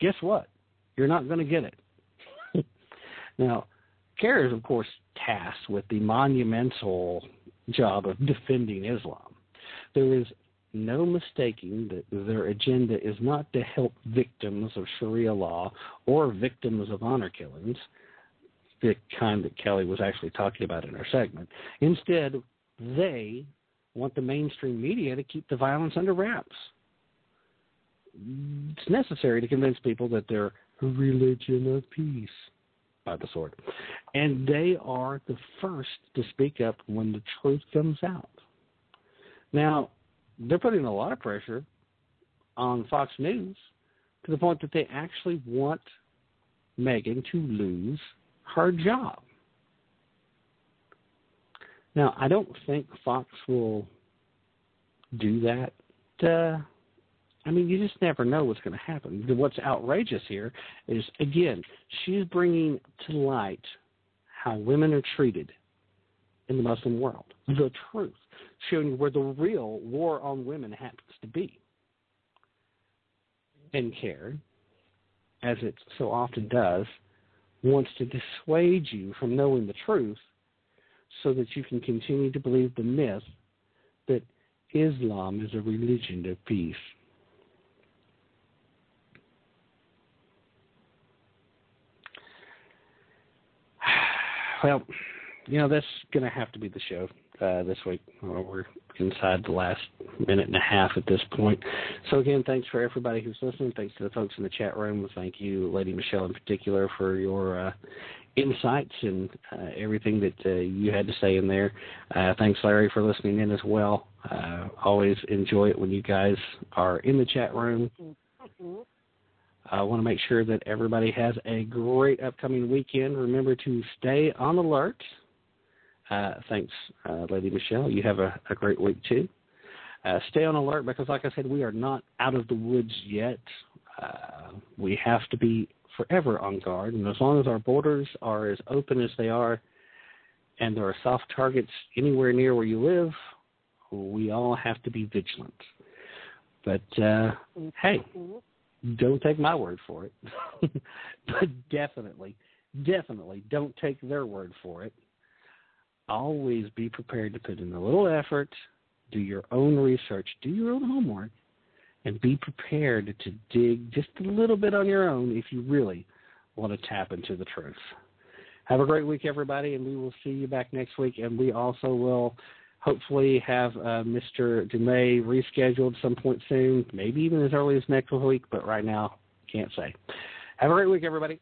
guess what? You're not going to get it. now, CAIR is, of course, tasked with the monumental job of defending Islam. There is no mistaking that their agenda is not to help victims of Sharia law or victims of honor killings, the kind that Kelly was actually talking about in our segment. Instead, they want the mainstream media to keep the violence under wraps. It's necessary to convince people that they're a religion of peace by the sword. And they are the first to speak up when the truth comes out. Now, they're putting a lot of pressure on Fox News to the point that they actually want Megyn to lose her job. Now, I don't think Fox will do that. Uh, I mean, you just never know what's going to happen. What's outrageous here is, again, she's bringing to light how women are treated in the Muslim world. The truth, showing where the real war on women happens to be. And CAIR, as it so often does, wants to dissuade you from knowing the truth so that you can continue to believe the myth that Islam is a religion of peace. Well, you know, that's going to have to be the show uh, this week. Well, we're inside the last minute and a half at this point. So, again, thanks for everybody who's listening. Thanks to the folks in the chat room. Thank you, Lady Michelle, in particular, for your uh, insights and uh, everything that uh, you had to say in there. Uh, thanks, Larry, for listening in as well. Uh, always enjoy it when you guys are in the chat room. I want to make sure that everybody has a great upcoming weekend. Remember to stay on alert. Uh, thanks, uh, Lady Michelle. You have a, a great week too. Uh, stay on alert because, like I said, we are not out of the woods yet. Uh, we have to be forever on guard, and as long as our borders are as open as they are, and there are soft targets anywhere near where you live, we all have to be vigilant. But uh, hey, don't take my word for it. but definitely, definitely don't take their word for it. Always be prepared to put in a little effort, do your own research, do your own homework, and be prepared to dig just a little bit on your own if you really want to tap into the truth. Have a great week, everybody, and we will see you back next week. And we also will hopefully have uh, Mr. DeMay rescheduled some point soon, maybe even as early as next week, but right now, can't say. Have a great week, everybody.